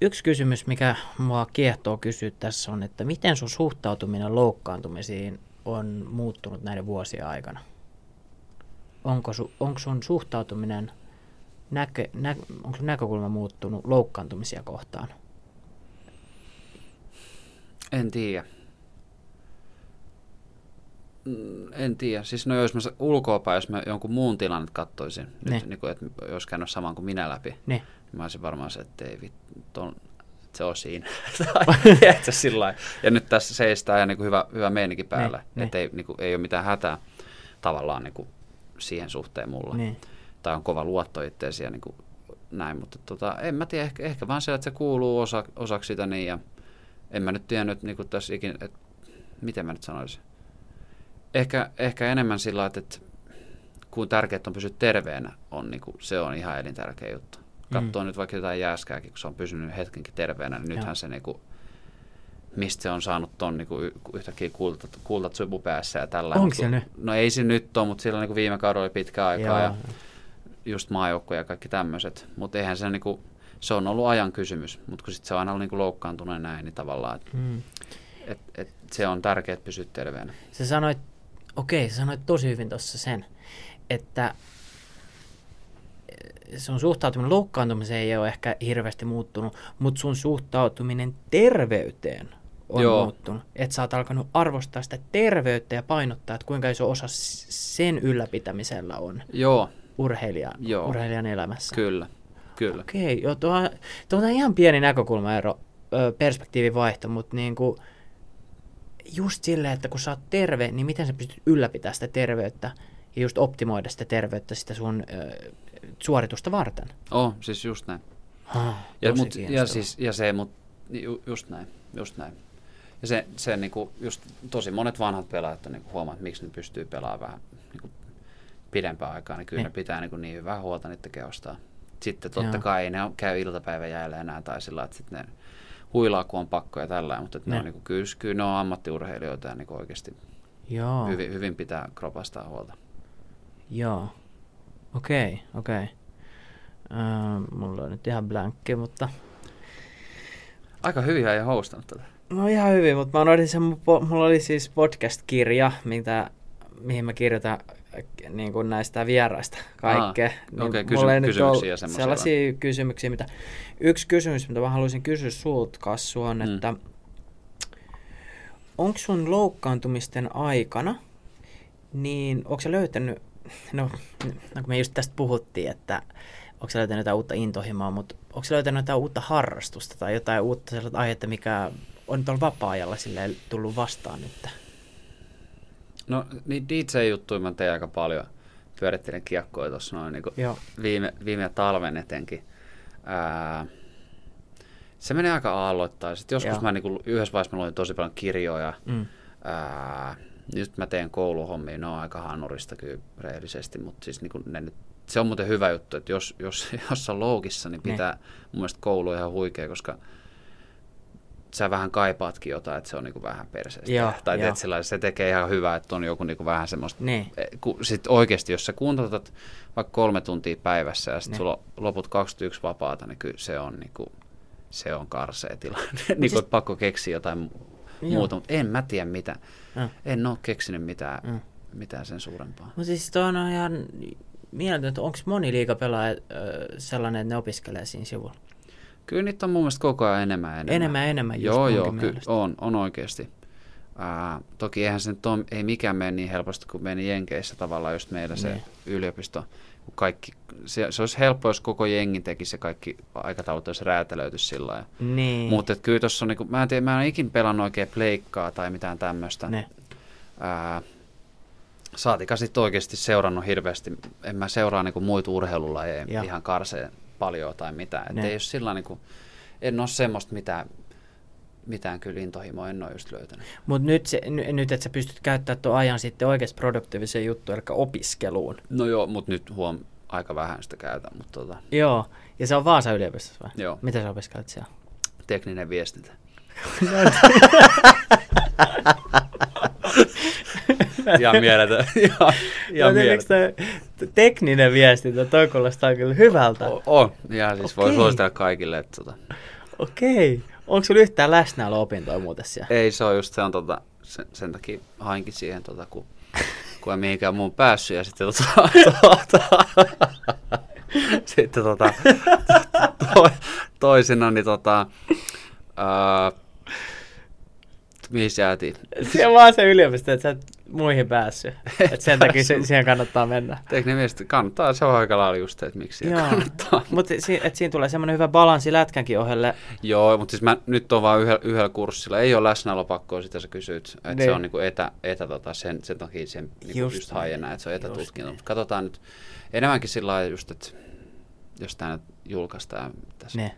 Yksi kysymys, mikä mua kiehtoo kysyä tässä on, että miten sun suhtautuminen loukkaantumisiin on muuttunut näiden vuosien aikana? Onko, su, onko sun suhtautuminen, näkö, nä, onko näkökulma muuttunut loukkaantumisia kohtaan? En tiedä. Mm, En tiedä. Siis no jos mä ulkoapäin, jos mä jonkun muun tilannet katsoisin, Ne. nyt, niin kuin, että jos käynyt saman kuin minä läpi, Ne. niin mä olisin varmaan se, että ei vittu, ton, että se on siinä. Tiedätkö, sillä ja nyt tässä seistää ja niin kuin hyvä, hyvä meininki päällä. Ne, ne. Että ei, niin kuin, ei ole mitään hätää tavallaan niin kuin siihen suhteen mulla. Niin. Tai on kova luotto itseesi ja niin kuin näin. Mutta tota, en mä tiedä, ehkä, ehkä vaan se, että se kuuluu osa, osaksi sitä niin. Ja en mä nyt tiennyt niin kuin tässä ikinä, että miten mä nyt sanoisin. Ehkä, ehkä enemmän sillä lailla, että kun tärkeää on pysyä terveenä, on, niin kuin, se on ihan elintärkeä juttu. Katsoo mm. nyt vaikka jotain jääskääkin, kun se on pysynyt hetkenkin terveenä, niin Joo. nythän se niin kuin, mistä se on saanut ton niin kuin yhtäkkiä kultat, kultat päässä ja tällä. Onko Mut se kun- nyt? No ei se nyt ole, mutta silloin niin kuin viime kaudella oli pitkä aikaa. Ja just maajoukkoja ja kaikki tämmöiset. Mutta eihän se niinku, se on ollut ajan kysymys, mutta kun sit se on aina ollut niinku loukkaantunut ja näin, niin tavallaan, että Mm. et, et se on tärkeää pysyä terveenä. Sä sanoit, okei, sä sanoit tosi hyvin tuossa sen, että sun suhtautuminen loukkaantumiseen ei ole ehkä hirveästi muuttunut, mutta sun suhtautuminen terveyteen on Joo. muuttunut. Että sä oot alkanut arvostaa sitä terveyttä ja painottaa, että kuinka iso osa sen ylläpitämisellä on Joo, urheilijan, Joo. urheilijan elämässä. kyllä, kyllä. Okei, joo, tuo, tuo on ihan pieni näkökulmaero, ö, perspektiivin vaihto, mutta niin kuin, just silleen, että kun sä oot terve, niin miten sä pystyt ylläpitämään sitä terveyttä ja just optimoida sitä terveyttä sitä sun ö, suoritusta varten. Oh, siis just näin. Ah, Ja, mut, ja, siis, ja se, mut, ju, just näin, just näin. Ja se, se niinku, just tosi monet vanhat pelaajat on niinku huomaa, että miksi ne pystyy pelaamaan vähän pidempään aikaa, niin kyllä Niin. ne pitää niinku, niin hyvää huolta niiden keostaan. Sitten totta Joo. kai ei ne on- käy iltapäivän jäällä enää tai sillä että sitten ne huilaa, kun on pakko ja tällä, mutta että ne Ne. on, niinku, kyllä, kyllä ne on ammattiurheilijoita ja niinku oikeasti Joo, hyvin, hyvin pitää kropastaa huolta. joo. Okei, okei. Öö, mulla on nyt ihan blankki, mutta... Aika hyvin ja hostannut tätä. No ihan hyvin, mutta mä sen, mulla oli siis podcast-kirja, mitä, mihin mä kirjoitan niin kuin näistä vieraista kaikkea. Aa, okei, kysy- mulla ei nyt kysymyksiä semmoisia Sellaisia kysymyksiä, mitä... Yksi kysymys, mitä mä haluaisin kysyä sulta, Kassu, on, Mm. että onko sun loukkaantumisten aikana, niin onko sä löytänyt, no, no kun me just tästä puhuttiin, että onko sä löytänyt jotain uutta intohimoa, mutta onko sä löytänyt jotain uutta harrastusta tai jotain uutta sellaista aihetta, mikä on tuolla vapaa-ajalla tullut vastaan nyt? No niin DJ-juttuja mä tein aika paljon. Pyörittelen kiekkoja tuossa noin niin viime, viime talven etenkin. Ää, se menee aika aalloittain. Sitten joskus Joo. mä niin yhdessä vaiheessa mä luin tosi paljon kirjoja. Mm. Ää, nyt mä teen kouluhommia, ne on aika hanurista kyllä rehellisesti, mutta siis niin ne nyt, se on muuten hyvä juttu, että jos, jos, jos on loukissa, niin Ne. pitää mun mielestä koulu ihan huikea, koska sä vähän kaipaatkin jotain, että se on niinku vähän perseestä. Joo, tai teet sillä, se tekee ihan hyvää, että on joku niinku vähän semmoista. Niin. Sitten oikeasti, jos sä kuunteletat vaikka kolme tuntia päivässä ja sitten Ne. sulla on loput 21 vapaata, niin kyllä se on niinku, se on karsea tilanne. niin siis- pakko keksiä jotain Joo. muuta, mutta en mä tiedä mitä. Mm. En ole keksinyt mitään, Mm. mitään sen suurempaa. Mutta siis toi on ihan mieletöntä, että onko moni liikapelaaja sellainen, että ne opiskelee siinä sivulla? Kyllä niitä on mun mielestä koko ajan enemmän enemmän. Enemmän enemmän just Joo, joo, kyllä on, on oikeasti. Ää, toki eihän se nyt ole, ei mikään mene niin helposti kuin meni Jenkeissä tavallaan just meillä se Niin. yliopisto. Kun kaikki, se, se olisi helppo, jos koko jengi tekisi ja kaikki aikataulut olisi räätälöity sillä lailla. Niin. Mutta kyllä tuossa on, niinku, mä en tiedä, mä en ole ikin pelannut oikein pleikkaa tai mitään tämmöistä. Ne. Saatika sitten oikeasti seurannut hirveästi. En mä seuraa niinku muita urheilulajeja ihan karseen paljon tai mitään. Et Ne. ei ole sillä niinku, en ole semmoista mitään, mitään kyllä intohimoa en ole just löytänyt. Mutta nyt, se, n- nyt, että sä pystyt käyttämään tuon ajan sitten oikeasti produktiiviseen juttuun, eli opiskeluun. No joo, mutta nyt huom aika vähän sitä käytän, mutta tota, Joo, ja se on Vaasa yliopistossa vai? Joo. Mitä sä opiskelet siellä? tekninen viestintä. ihan mieletön. ihan, ihan mieletön. tekninen viestintä, toi kuulostaa kyllä hyvältä. O- On, ja siis voi Okei. suositella kaikille, että tota, Okei. Onko sulla yhtään läsnäoloopintoja muuten siellä? ei se on just se on tota, sen, sen takia hainkin siihen, tota, kun, kun en mihinkään muun päässyt ja sitten tota, tota, sitten tota, to, toisina, niin tota, ää, mihin se jäätiin? Se on vaan se yliopisto, että sä et muihin päässyt. Et sen takia se, siihen kannattaa mennä. Tekninen viesti kannattaa, se on aika lailla just, että miksi siihen Joo. kannattaa. Mutta si, et siinä tulee semmoinen hyvä balanssi lätkänkin ohelle. Joo, mutta siis mä nyt on vaan yhdellä, yhdellä kurssilla. Ei ole läsnäolopakkoa, sitä sä kysyt. Että Niin. se on niinku etä, etä tota, sen, sen takia sen niinku Just just, just niin. että se on etätutkinto. niin. Mutta katsotaan nyt enemmänkin sillä lailla just, että jos tämä nyt julkaistaan, tässä Ne.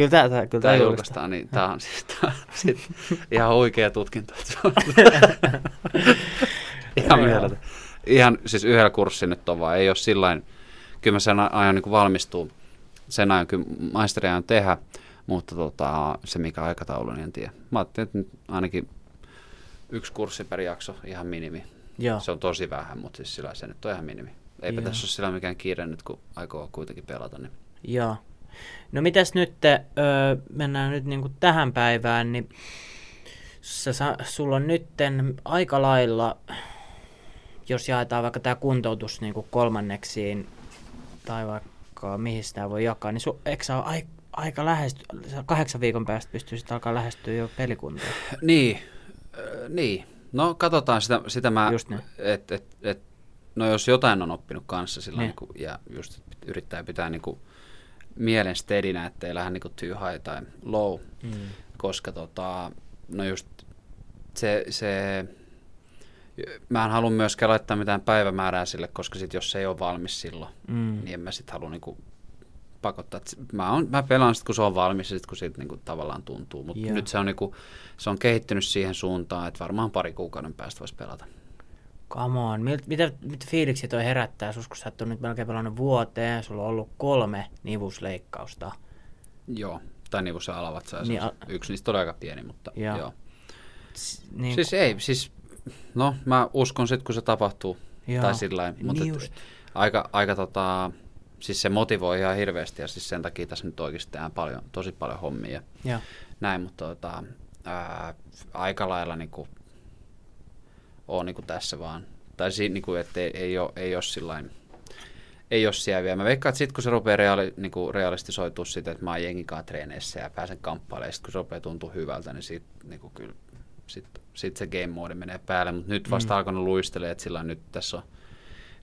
Kyllä tää, tää, kyllä tämä tää julkaistaan. niin tämä on siis tää on sit ihan oikea tutkinto. ihan Joo. mieletön. Ihan siis yhdellä kurssilla nyt on vaan, ei ole sillain, kyllä mä sen ajan niin valmistuu, sen ajan kyllä maisteria on tehdä, mutta tota, se mikä aikataulu, niin en tiedä. Mä ajattelin, että nyt ainakin yksi kurssi per jakso, ihan minimi. Joo. Se on tosi vähän, mutta siis sillä se nyt on ihan minimi. eipä Joo. tässä ole sillä mikään kiire nyt, kun aikoo kuitenkin pelata. Niin. Joo. No mitäs nyt, öö, mennään nyt niinku tähän päivään, niin sä, sulla on nytten aika lailla, jos jaetaan vaikka tämä kuntoutus niinku kolmanneksiin, tai vaikka mihin sitä voi jakaa, niin su, eikö sä ole ai, aika lähesty, kahdeksan viikon päästä pystyisit alkaa lähestyä jo pelikuntoon? Niin, äh, niin. No katsotaan sitä, sitä mä, niin. et, et, et, no jos jotain on oppinut kanssa sillä Niin. niin. Niin ja just yrittää pitää niin kuin mielen steadinä, ettei lähde niin kuin too high tai low, Mm. koska tota, no just se, se mä en halua myöskään laittaa mitään päivämäärää sille, koska sit jos se ei ole valmis silloin, Mm. niin en mä sit halua niinku pakottaa. Mä, on, mä pelaan sit, kun se on valmis ja sit, kun siitä niinku tavallaan tuntuu. Mutta nyt se on, niinku, se on kehittynyt siihen suuntaan, että varmaan pari kuukauden päästä voisi pelata. Come on. Mit, mitä, mitä fiiliksi toi herättää sus, kun sä et ole nyt melkein pelannut vuoteen, sulla on ollut kolme nivusleikkausta. Joo, tai se alavatsa. Niin, Niin, a- yksi niistä oli aika pieni, mutta Joo. joo. S- Niin, Siis ei, siis no mä uskon sit, kun se tapahtuu. Joo. Tai sillä lailla, mutta Niin et just. aika, aika tota, siis se motivoi ihan hirveästi ja siis sen takia tässä nyt oikeasti tehdään paljon, tosi paljon hommia. ja Joo. näin, mutta tota, ää, aika lailla niinku, on niinku tässä vaan. Tai siinä, niinku, että ei, ei, ole, ei ole sillain, ei ole siellä vielä. Mä veikkaan, että sit kun se rupeaa reaali, niinku realistisoitua sitä, että mä oon jengikaan treeneissä ja pääsen kamppailemaan, ja sit kun se rupeaa tuntua hyvältä, niin sit, niinku, kyllä, sit, sit se game mode menee päälle. Mutta nyt vasta Mm. alkanut luistelee, että sillä nyt tässä on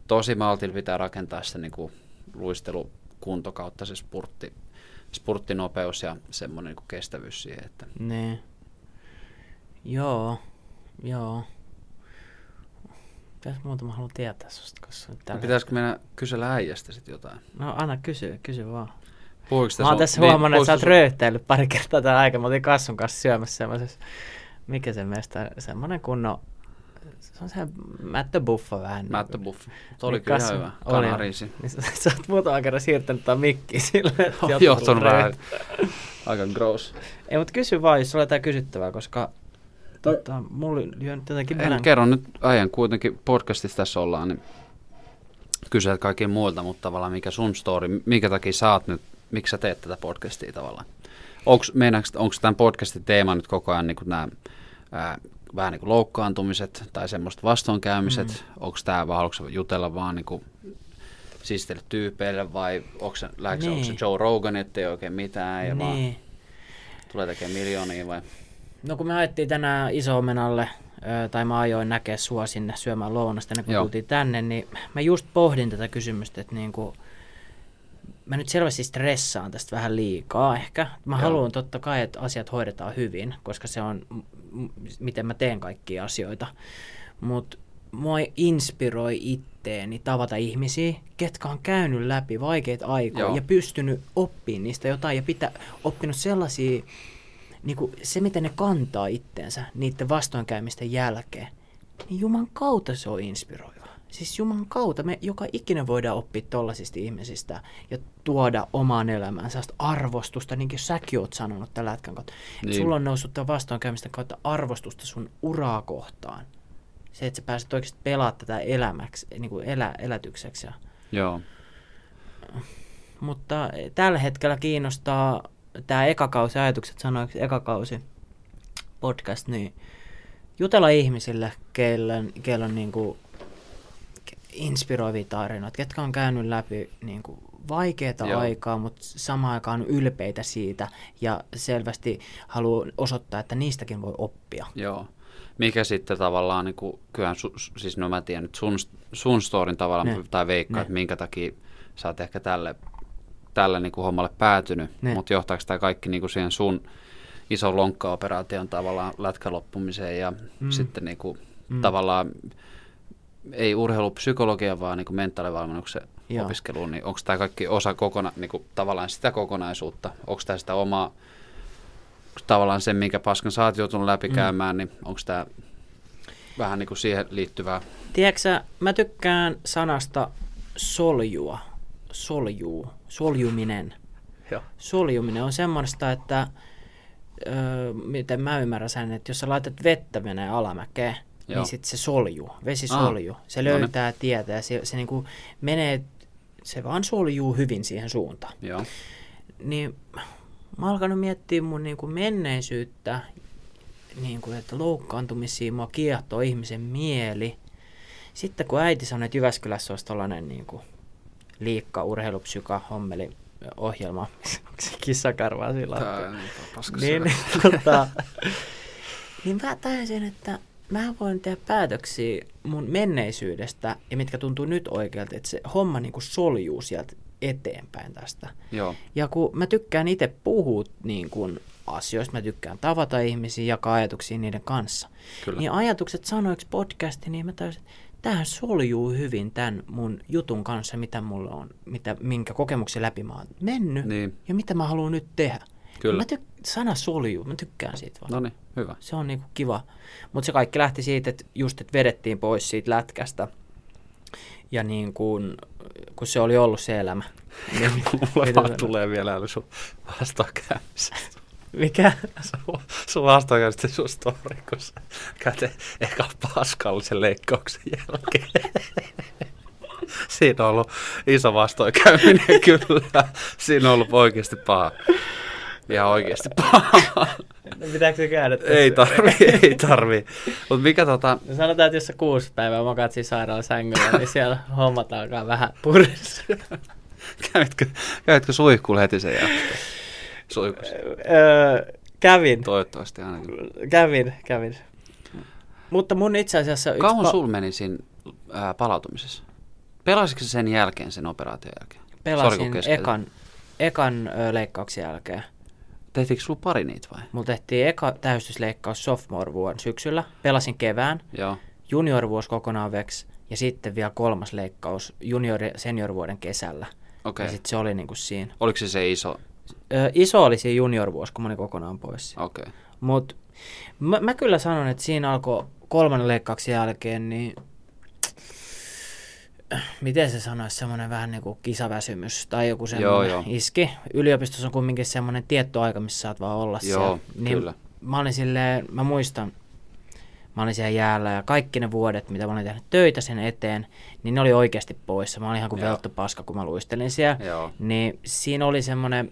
tosi maltilla pitää rakentaa se niinku, luistelukunto kautta se spurtti, spurttinopeus ja semmoinen niinku kestävyys siihen, että Niin. Joo. Joo. Mitäs muuta mä haluan tietää susta, koska tällä... Pitäisikö mennä kysellä äijästä sitten jotain? No anna kysy, kysy vaan. Puhuiko Mä oon tässä huomannut, että sä oot röyhtäillyt pari kertaa tämän aikaa. Mä olin Kassun kanssa syömässä semmoisessa, mikä se meistä, semmoinen kunnon, se on se mättöbuffa vähän. Mättö Buff. Tuo oli Niin kyllä Kassun- hyvä. Kanariisi. Niin sä, sä oot muutaman kerran siirtänyt tämän mikkiin jotkut johtunut vähän. Aika gross. Ei, mutta kysy vaan, jos sulla on jotain kysyttävää, koska tota, mulla nyt jotenkin En, kerro nyt äijän kuitenkin podcastissa tässä ollaan, niin kysyt kaikki muilta, mutta tavallaan mikä sun story, minkä takia sä oot nyt, miksi sä teet tätä podcastia tavallaan? Onko tämän podcastin teema nyt koko ajan niin nämä ää, vähän niin kuin loukkaantumiset tai semmoiset vastoinkäymiset? Mm. Onko tämä vaan, haluatko jutella vaan niin kuin siistelle tyypeille vai onko se, niin. onko se. Joe Rogan, ettei oikein mitään ja vaan Niin. tulee tekemään miljoonia vai? No kun me ajettiin tänään iso-omenalle, ö, tai mä ajoin näkeä sua sinne syömään lounasta ennen kuin Joo. tultiin tänne, niin mä just pohdin tätä kysymystä, että niinku, mä nyt selvästi stressaan tästä vähän liikaa ehkä. Mä Joo. haluan totta kai, että asiat hoidetaan hyvin, koska se on, miten mä teen kaikkia asioita. Mutta mua inspiroi itteeni tavata ihmisiä, ketkä on käynyt läpi vaikeita aikoja Joo. ja pystynyt oppimaan niistä jotain ja pitää, oppinut sellaisia niin kuin se, miten ne kantaa itteensä niiden vastoinkäymisten jälkeen, niin Juman kautta se on inspiroiva. Siis Juman kautta me joka ikinä voidaan oppia tollasista ihmisistä ja tuoda omaan elämään sellaista arvostusta, niin kuin säkin oot sanonut tällä lätkän kautta. Niin. Sulla on noussut tämän vastoinkäymisten kautta arvostusta sun uraa kohtaan. Se, että sä pääset oikeasti pelaamaan tätä elämäksi, niin kuin elä, elätykseksi. Ja, Joo. mutta tällä hetkellä kiinnostaa tämä ekakausi, ajatukset sanoiksi ekakausi podcast, niin jutella ihmisille, keillä, keillä on niin kuin inspiroivia tarinoita, ketkä on käynyt läpi niin kuin vaikeaa Joo. aikaa, mutta samaan aikaan ylpeitä siitä ja selvästi haluaa osoittaa, että niistäkin voi oppia. Joo. Mikä sitten tavallaan, niin kuin, kyllähän, su, siis no mä tiedän nyt sun, sun storin tavallaan, Ne. tai veikkaa, että minkä takia sä oot ehkä tälle, tälle niin kuin hommalle päätynyt, Ne. mutta johtaako tämä kaikki niin kuin siihen sun ison lonkka-operaation tavallaan lätkäloppumiseen ja Mm. sitten niin kuin, Mm. tavallaan ei urheilupsykologia, vaan niin kuin mentaalivalmennuksen Joo. opiskeluun, niin onko tämä kaikki osa kokona, niin kuin, tavallaan sitä kokonaisuutta? Onko tämä sitä omaa, tavallaan sen, minkä paskan sä oot joutunut läpikäymään, mm. niin onko tämä vähän niin kuin siihen liittyvää? Tiedätkö mä tykkään sanasta soljua, soljuu, soljuminen. Joo. Soljuminen on semmoista, että öö, miten mä ymmärrän sen, että jos sä laitat vettä menee alamäkeen, niin sitten se soljuu, vesi soljuu. Ah, se löytää no tietä ja se, se niinku menee, se vaan soljuu hyvin siihen suuntaan. Joo. Niin mä oon alkanut miettiä mun niinku menneisyyttä, niinku, että loukkaantumisia mua kiehtoo ihmisen mieli. Sitten kun äiti sanoi, että Jyväskylässä olisi tällainen niinku liikka, urheilupsyka, hommeli, ohjelma, se kissakarvaa sillä Tää, niin, niin, niin, tota, niin mä tajusin, että mä voin tehdä päätöksiä mun menneisyydestä, ja mitkä tuntuu nyt oikealta, että se homma niin kuin soljuu sieltä eteenpäin tästä. Joo. Ja kun mä tykkään itse puhua niin kuin asioista, mä tykkään tavata ihmisiä, jakaa ajatuksia niiden kanssa. Kyllä. Niin ajatukset sanoiksi podcasti, niin mä tajusin, että tämähän soljuu hyvin tämän mun jutun kanssa, mitä mulla on, mitä, minkä kokemuksen läpi mä oon mennyt Niin. ja mitä mä haluan nyt tehdä. Kyllä. Mä tyk- sana soljuu, mä tykkään siitä vaan. No niin, hyvä. Se on niinku kiva. Mutta se kaikki lähti siitä, että just että vedettiin pois siitä lätkästä. Ja niin kun, kun se oli ollut se elämä. Niin, Mulla vaan tulee vielä äly sun vastaankäymisestä. Mikä? Sun, sun vastaankäymistä sun story, kun sä käte eka paskallisen leikkauksen jälkeen. Siinä on ollut iso vastoinkäyminen kyllä. Siinä on ollut oikeasti paha. Ihan oikeasti paha. No, pitääkö se käydä tässä? ei tarvi, ei tarvi. Mutta mikä tota, No sanotaan, että jos sä kuusi päivää makaat siinä sairaalan sängyllä, niin siellä hommat alkaa vähän purissa. kävitkö, kävitkö suihkulla heti sen jälkeen? Suihkussa. öö, kävin, Toivottavasti ainakin. kävin, kävin. Mutta mun itse asiassa... Kauan pa- sul meni siinä ää, palautumisessa? Pelasitko sen jälkeen, sen operaation jälkeen? Pelasin keskeytin. ekan, ekan ö, leikkauksen jälkeen. Tehtiinkö sulla pari niitä vai? Mulla tehtiin eka täystysleikkaus sophomore vuonna syksyllä. Pelasin kevään, Joo. junior vuosi kokonaan veksi ja sitten vielä kolmas leikkaus junior ja senior vuoden kesällä. Okei. Ja sitten se oli niinku siinä. Oliko se se iso? Iso oli siinä junior vuosi, kun mä olin kokonaan pois. Okei. Okay. Mutta mä, mä kyllä sanon, että siinä alkoi kolmannen leikkauksen jälkeen, niin miten se sanoisi, semmoinen vähän niin kuin kisaväsymys tai joku semmoinen joo. iski. Yliopistossa on kumminkin semmoinen tietty aika, missä saat vaan olla Joo, siellä. Niin kyllä. Mä olin silleen, mä muistan, mä olin siellä jäällä ja kaikki ne vuodet, mitä mä olin tehnyt töitä sen eteen, niin ne oli oikeasti poissa. Mä olin ihan kuin Joo. veltto paska, kun mä luistelin siellä. Joo. Niin siinä oli semmoinen,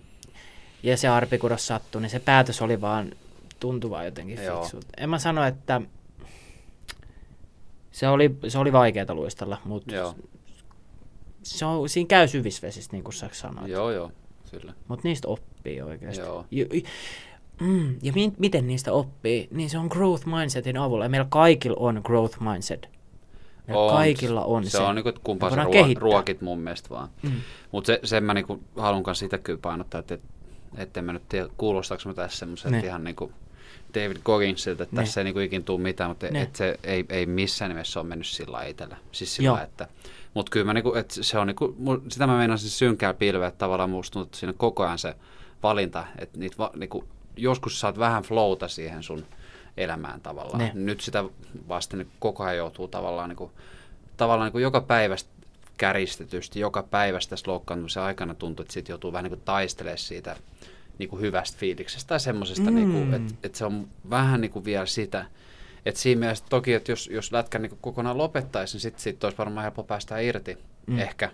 ja se arpikudos sattui, niin se päätös oli vaan tuntuva jotenkin Joo. fiksulta. En mä sano, että se oli, se oli vaikeaa luistella, mutta Joo. se on, siinä käy syvissä vesissä, niin kuin sä sanoit. Joo, joo. Kyllä. Mutta niistä oppii oikeasti. Joo. Ja, mm, ja mi- miten niistä oppii? Niin se on growth mindsetin avulla. Ja meillä kaikilla on growth mindset. Meillä On. kaikilla on se. Se on että kumpaa Me sä voidaan ruo- kehittää. ruokit mun mielestä vaan. Mm. Mutta se, sen mä niinku haluan sitä kyllä painottaa, että et, et en mä nyt tiedä, kuulostaako mä tässä semmoiselta Ne. ihan niinku David Gogginsilta, että Ne. tässä ei niinku ikin tuu mitään, mutta Ne. et se ei, ei missään nimessä ole mennyt sillä lailla itsellä. Siis sillä Joo. lailla, että mutta kyllä mä niinku, että se on niinku, sitä mä meinaan siis synkää pilveä, että tavallaan musta tuntuu, että siinä koko ajan se valinta, että niitä va, niinku, joskus saat vähän flowta siihen sun elämään tavallaan. Ne. Nyt sitä vasten niin koko ajan joutuu tavallaan, niinku, tavallaan niinku joka päivästä käristetysti, joka päivästä tässä loukkaantumisen aikana tuntuu, että sit joutuu vähän niinku taistelemaan siitä niinku hyvästä fiiliksestä tai semmoisesta, Mm. niinku, että et se on vähän niinku vielä sitä, että siinä mielessä toki, että jos, jos lätkä niinku kokonaan lopettaisi, niin sitten sit olisi varmaan helppo päästä irti, Mm. ehkä,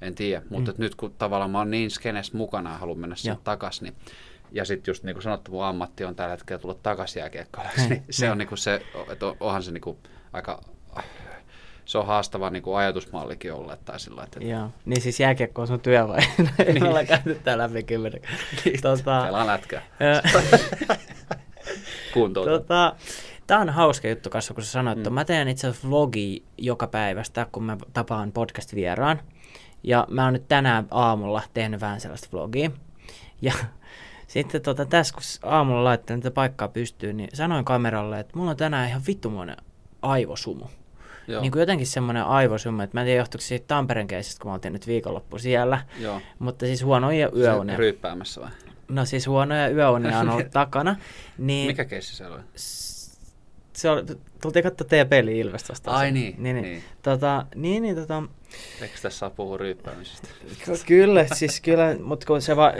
en tiedä, mutta Mm. nyt kun tavallaan mä oon niin skenes mukana ja haluan mennä sinne takaisin, niin ja sitten just niin kuin sanottu, mun ammatti on tällä hetkellä tulla takaisin jääkiekkoilijaksi, Niin, niin se niin. on niinku se, että on- onhan se niinku aika, se on haastava niinku ajatusmallikin olla, tai sillä että Joo. Niin siis jääkiekko on sun työ vai? Ei Niin. olla käyty tää läpi kymmenen. tota, pelaa lätkää, ö, kuntouta. tota, Tämä on hauska juttu kanssa, kun sä sanoit, että Mm. mä teen itse asiassa vlogi joka päivästä, kun mä tapaan podcast-vieraan. Ja mä oon nyt tänään aamulla tehnyt vähän sellaista vlogia. Ja sitten tota, tässä kun aamulla laittelin tätä paikkaa pystyyn, niin sanoin kameralle, että mulla on tänään ihan vittumoinen aivosumu. Joo, Niin kuin jotenkin semmoinen aivosumu, että mä en tiedä johtuuko se siitä Tampereen keisistä, kun mä oltiin nyt viikonloppu siellä. joo. Mutta siis huonoja Se yöunia. Ryyppäämässä vai? No siis huonoja yöunia on ollut takana. Niin Mikä keissi se oli? se oli, tultiin katsoa teidän peli Ilvestä vasta. Ai niin, niin, niin. niin. Tota, niin, niin tota, Eikö tässä saa puhua ryyppäämisestä? ky- kyllä, siis kyllä, mutta kun se va,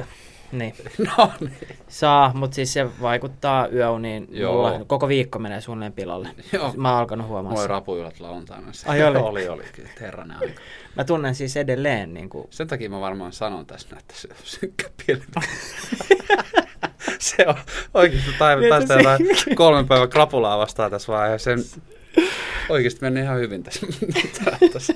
Niin. No niin. Saa, mutta siis se vaikuttaa yöuniin. Joo. Mulla koko viikko menee suunnilleen pilalle. Joo. Mä oon alkanut huomaa Moi sen. rapujuhlat lauantaina. Ai oli? oli, oli. Kyllä, herranen aika. Mä tunnen siis edelleen niin kuin, Sen takia mä varmaan sanon tässä, että se on synkkä pilvi. se on oikeasti tai, Niin, tästä jotain kolmen päivän krapulaa vastaan tässä vaiheessa. Sen oikeasti meni ihan hyvin tässä. tässä.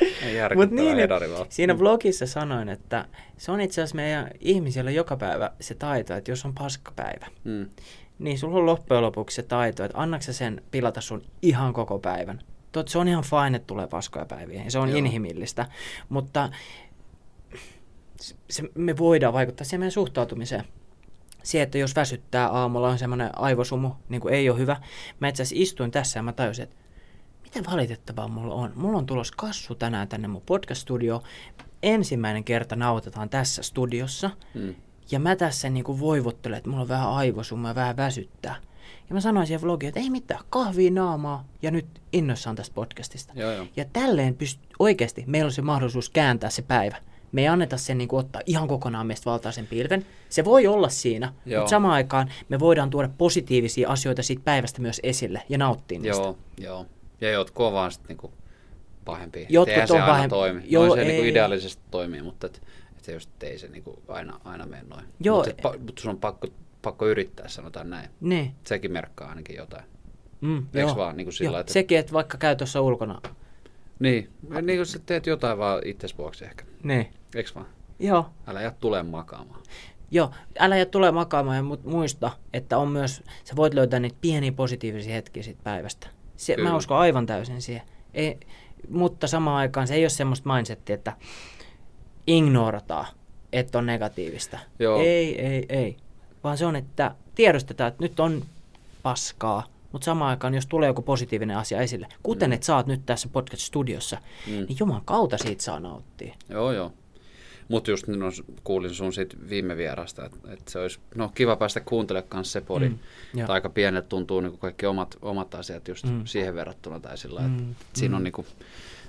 Ei Mut niin, vaan. siinä vlogissa sanoin, että se on itse asiassa meidän ihmisillä joka päivä se taito, että jos on paskapäivä, Mm. niin sulla on loppujen lopuksi se taito, että annaks sä sen pilata sun ihan koko päivän. Tot, se on ihan fine, että tulee paskoja päiviä, se on Joo. inhimillistä, mutta se, se, me voidaan vaikuttaa siihen meidän suhtautumiseen. Se, että jos väsyttää aamulla on semmoinen aivosumu, niin kuin ei ole hyvä. Mä itse asiassa istuin tässä ja mä tajusin, että miten valitettavaa mulla on. Mulla on tulos kassu tänään tänne mun podcast-studioon. Ensimmäinen kerta nautetaan tässä studiossa. Mm. Ja mä tässä niinku voivottelen, että mulla on vähän aivosumma ja vähän väsyttää. Ja mä sanoin siihen vlogiin, että ei mitään, kahvia naamaa ja nyt innoissaan tästä podcastista. Joo, joo. Ja tälleen pyst- oikeasti meillä on se mahdollisuus kääntää se päivä. Me ei anneta sen niin ottaa ihan kokonaan meistä valtaisen pilven. Se voi olla siinä, Joo. mutta samaan aikaan me voidaan tuoda positiivisia asioita siitä päivästä myös esille ja nauttia niistä. Joo, joo. Ja jotkut on vaan sitten niinku pahempia. Et Jotkut eihän se on aina pahem- toimi. Joo, Joo, se niinku ei. ideaalisesti toimii, mutta et, et se just ei se niinku aina, aina mene noin. Joo. Mutta et pa, mut sun on pakko, pakko yrittää, sanotaan näin. Niin. Sekin merkkaa ainakin jotain. Mm, Eiks joo. vaan niinku sillä joo. lailla, että- Sekin, että vaikka käy tuossa ulkona. Niin, niin kun sä teet jotain vaan itses vuoksi ehkä. Niin. Eiks vaan? Joo. Älä jää tulee makaamaan. Joo, älä jää tule makaamaan ja muista, että on myös, sä voit löytää niitä pieniä positiivisia hetkiä siitä päivästä. Se, mä uskon aivan täysin siihen. Ei, mutta samaan aikaan se ei ole semmoista mindsettiä, että ignorataan, että on negatiivista. Joo. Ei, ei, ei. Vaan se on, että tiedostetaan, että nyt on paskaa, mutta samaan aikaan, jos tulee joku positiivinen asia esille, kuten Mm. että oot nyt tässä podcast-studiossa, Mm. niin juman kautta siitä saa nauttia. Joo, joo. Mutta just no, kuulin sun siitä viime vierasta, että et se olisi no, kiva päästä kuuntelemaan kanssa se podi. Mm, tai aika pienet tuntuu niin kaikki omat, omat asiat just Mm. siihen verrattuna. Tai sillä Mm, mm, että siinä on mm. niin kuin,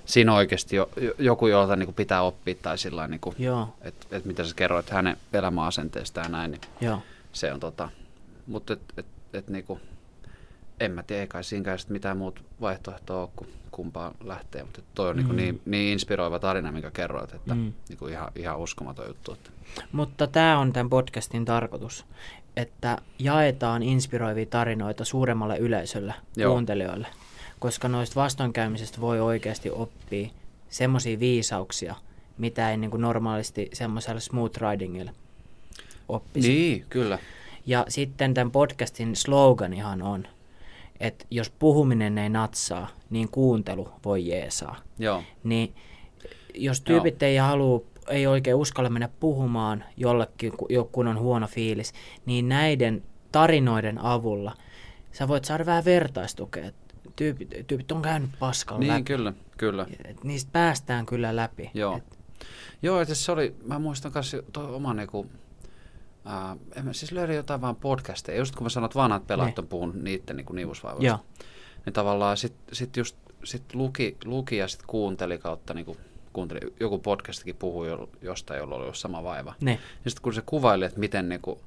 siinä on oikeasti jo, jo- joku, jolta niin pitää oppia tai sillä niin että et mitä sä kerroit hänen elämäasenteesta ja näin, niin joo. se on tota, mutta et, et, et niinku, en mä tiedä, kai siinäkään sit mitään muut vaihtoehtoa ole, kun kumpaan lähtee, mutta toi on mm. Mm. niinku niin, niin inspiroiva tarina, minkä kerroit, että Mm. niinku ihan, ihan uskomaton juttu. Että. Mutta tämä on tämän podcastin tarkoitus, että jaetaan inspiroivia tarinoita suuremmalle yleisölle, Joo. kuuntelijoille, koska noista vastoinkäymisistä voi oikeasti oppia semmoisia viisauksia, mitä ei niin kuin normaalisti semmoisella smooth ridingilla oppisi. Niin, kyllä. Ja sitten tämän podcastin sloganihan on, että jos puhuminen ei natsaa, niin kuuntelu voi jeesaa. Joo, Niin jos tyypit ei halua, ei oikein uskalla mennä puhumaan jollekin, ku- jo- kun on huono fiilis, niin näiden tarinoiden avulla sä voit saada vähän vertaistukea. Tyypit, tyypit on käynyt paskalla niin läpi. kyllä, kyllä. Et niistä päästään kyllä läpi. Joo. Et, Joo, että se oli, mä muistan myös tuo oma niinku, ää, en mä siis löydä jotain vaan podcasteja, just kun mä sanoin, että vanhat pelaajat Niin. on puhunut niiden niinku nivusvaivoista. joo, niin tavallaan sit, sit just sit luki, luki ja sit kuunteli kautta niinku, kuunteli, joku podcastikin puhui jo, jostain, jolla oli ollut sama vaiva. ne, Ja sitten kun se kuvaili, että miten, niinku,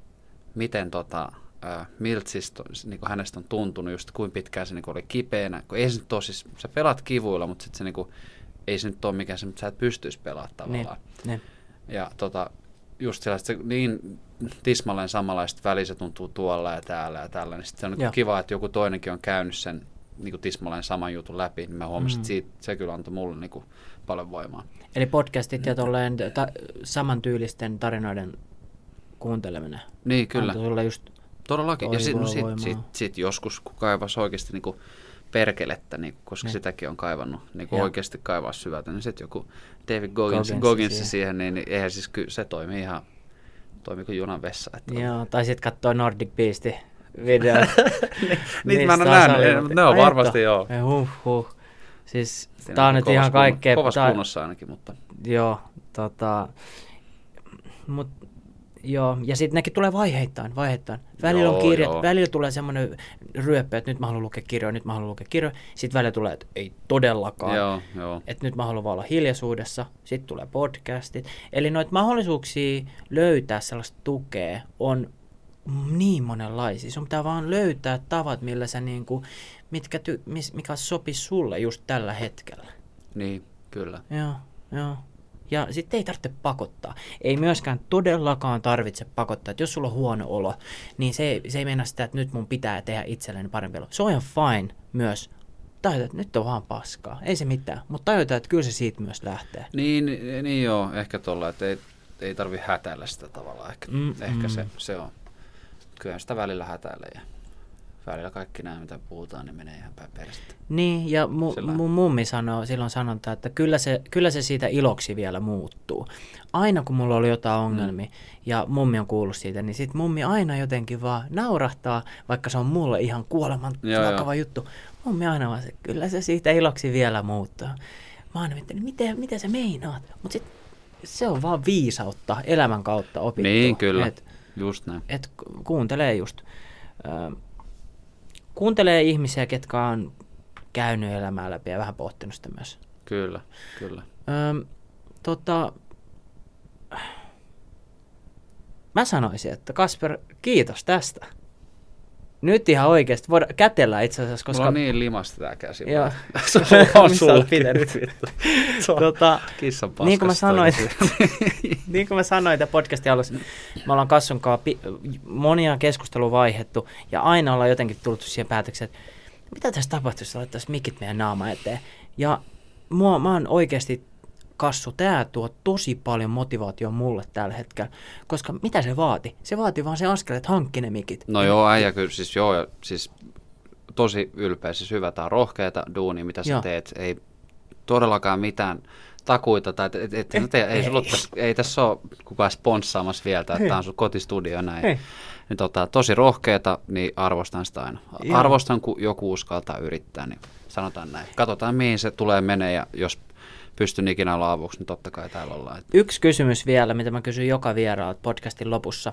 miten tota, ää, miltä siis to, niinku hänestä on tuntunut, just kuinka pitkään se niinku oli kipeänä, kun ei se nyt ole siis, sä pelaat kivuilla, mutta sitten se niinku, ei se nyt ole mikään se, mutta sä et pystyisi pelaamaan ne, tavallaan. ne. Ja tota, just sellaista se niin tismalleen samanlaista välissä tuntuu tuolla ja täällä ja tällä, niin sitten se on niin kiva, että joku toinenkin on käynyt sen niin kuin tismalleen saman jutun läpi, niin mä huomasin, Mm. että siitä, se kyllä antoi mulle niin kuin paljon voimaa. Eli podcastit ja tolleen ta- samantyylisten tarinoiden kuunteleminen. Niin, kyllä. Antoi sulle just, Todellakin. Ja sitten toivoa, sit, sit, sit joskus, kun kaivas oikeasti niin kuin perkelettä, niin, koska Niin. sitäkin on kaivannut, niin kuin oikeasti kaivaa syvältä, niin sitten joku David Goggins, Goggins Goggins siihen. siihen, niin, niin eihän siis kyllä se toimii ihan, toimii kuin junan vessa. Että joo, tai sitten katsoo Nordic Beastin videot. Niitä mä en ole nähnyt, mutta ne on varmasti joo. Huh, huh. Siis Siinä tää on nyt ihan kaikkea. Kovassa tää- kunnossa ainakin, mutta Joo, tota, mut Joo, ja sitten nekin tulee vaiheittain, vaiheittain. Välillä Joo, on kirjat, joo. välillä tulee semmoinen ryöppö, että nyt mä haluan lukea kirjoja, nyt mä haluan lukea kirjoja. Sitten välillä tulee, että ei todellakaan. Joo, joo. Että nyt mä haluan vaan olla hiljaisuudessa. Sitten tulee podcastit. Eli noita mahdollisuuksia löytää sellaista tukea on niin monenlaisia. Sun pitää vaan löytää tavat, millä sä niinku, mitkä ty, mis, mikä sopii sulle just tällä hetkellä. Niin, kyllä. Joo, joo. Ja sitten ei tarvitse pakottaa. Ei myöskään todellakaan tarvitse pakottaa. Että jos sulla on huono olo, niin se, ei- se ei mennä sitä, että nyt mun pitää tehdä itselleni parempi olo. Se on ihan fine myös. Tajuta, että nyt on vaan paskaa. Ei se mitään. Mutta tajuta, että kyllä se siitä myös lähtee. Niin, niin, joo, ehkä tuolla, että ei, ei tarvi hätäillä sitä tavallaan. Ehkä, Mm, ehkä mm. Se, se on. Kyllä sitä välillä hätäilee ja välillä kaikki nämä, mitä puhutaan, niin menee ihan päin perästä. Niin, ja mu, Sillä- mun mummi sanoo silloin sanonta, että kyllä se, kyllä se siitä iloksi vielä muuttuu. Aina kun mulla oli jotain ongelmia, ja mummi on kuullut siitä, niin sit mummi aina jotenkin vaan naurahtaa, vaikka se on mulle ihan kuoleman Joo, vakava juttu. Mummi aina vaan se, kyllä se siitä iloksi vielä muuttuu. Mä oon mietin, miten, miten sä meinaat? Mutta sit se on vaan viisautta elämän kautta opittu. Niin, kyllä. Et, Just näin. et ku- kuuntelee just, ö, kuuntelee ihmisiä, ketkä on käynyt elämää läpi ja vähän pohtinut sitä myös. Kyllä, kyllä. Ö, tota, mä sanoisin, että Kasper, kiitos tästä. Nyt ihan oikeasti, voidaan kätellä itse asiassa, Koska... Mulla on niin limasta tää käsi. Joo. Sulla on sulla pitänyt? tota... Kissan niin kuin mä sanoin, niin kuin mä sanoin tämän podcastin alussa, me ollaan Kassun kanssa pi- monia keskustelua vaihettu ja aina ollaan jotenkin tullut siihen päätökseen, että mitä tässä tapahtuisi, jos laittaisi mikit meidän naama eteen. Ja mua, mä oon oikeasti Kassu, tää tuo tosi paljon motivaatio mulle tällä hetkellä, koska mitä se vaati? Se vaati vaan se askel, että hankki ne mikit. No joo, äijä kyllä, siis joo, siis tosi ylpeä, siis hyvä, tää on rohkeata duunia, mitä sä Joo. teet, ei todellakaan mitään takuita, tai et, et, et, et, ei, ei, sulla, ole tässä- ei tässä ole kukaan sponssaamassa vielä, että Ei. tämä on sun kotistudio näin. Ei. Niin tota, tosi rohkeata, niin arvostan sitä aina. Joo. Arvostan, kun joku uskaltaa yrittää, niin sanotaan näin. Katsotaan, mihin se tulee menee, ja jos pystyn ikinä olla avuksi, niin totta kai täällä ollaan. Yksi kysymys vielä, mitä mä kysyn joka vieraalta podcastin lopussa,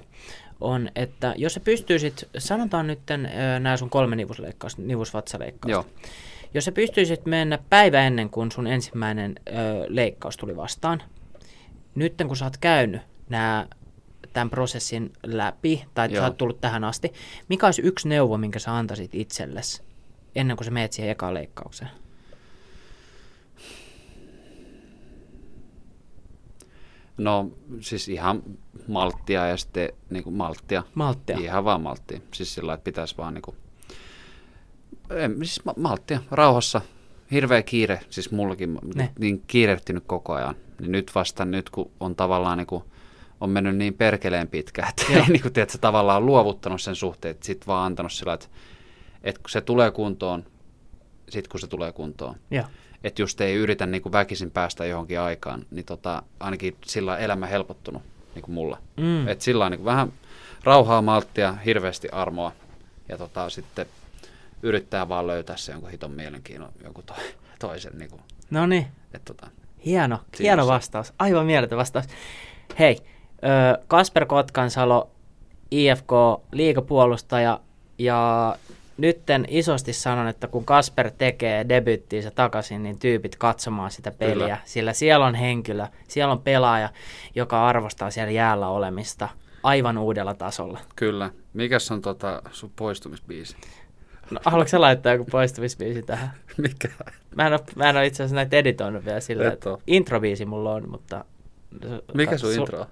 on, että jos sä pystyisit, sanotaan nyt nämä sun kolme nivusleikkausta, nivusvatsaleikkausta. Joo, Jos sä pystyisit mennä päivä ennen kuin sun ensimmäinen ö, leikkaus tuli vastaan, nyt kun sä oot käynyt nää, tämän prosessin läpi, tai sä Joo. oot tullut tähän asti, mikä olisi yksi neuvo, minkä sä antaisit itsellesi ennen kuin sä meet siihen ekaan leikkaukseen? no siis ihan malttia ja sitten niin kuin malttia. Malttia. Ihan vaan malttia. Siis sillä että pitäisi vaan niinku, en, siis ma- malttia, rauhassa. Hirveä kiire, siis mullakin, Ne. niin kiirehtinyt koko ajan. Niin nyt vasta nyt, kun on tavallaan niinku, on mennyt niin perkeleen pitkään, että Joo. ei niinku, tiedätkö, tavallaan luovuttanut sen suhteen, että sit vaan antanut sillä, että, että kun se tulee kuntoon, sit kun se tulee kuntoon. Joo. Että just ei yritä niinku väkisin päästä johonkin aikaan, niin tota, ainakin sillä on elämä helpottunut niinku mulla. Mm. Et sillä on niin vähän rauhaa, malttia, hirveästi armoa ja tota, sitten yrittää vaan löytää se jonkun hiton mielenkiinnon joku to, toisen. Niin kuin, No niin. tota, Hieno, hieno vastaus. Aivan mieletön vastaus. Hei, Kasper Kotkansalo, IFK, liikapuolustaja ja nytten isosti sanon, että kun Kasper tekee debyttiinsä takaisin, niin tyypit katsomaan sitä peliä, Kyllä. sillä siellä on henkilö, siellä on pelaaja, joka arvostaa siellä jäällä olemista aivan uudella tasolla. kyllä. Mikäs on tota, sun poistumisbiisi? No, haluatko sä laittaa joku poistumisbiisi tähän? Mikä? Mä en ole, mä en ole itse asiassa näitä editoinut vielä sillä, Et että introbiisi mulla on, mutta... Mikä sun Sul- intro on?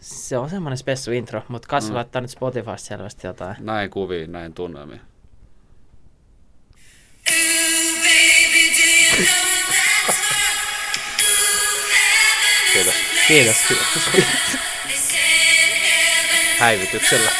Se on semmoinen spessu intro, mutta Kassi Mm. laittaa nyt Spotifysta selvästi jotain. Näin kuviin, näin tunnelmia. Kiitos. Kiitos. Häivytyksellä.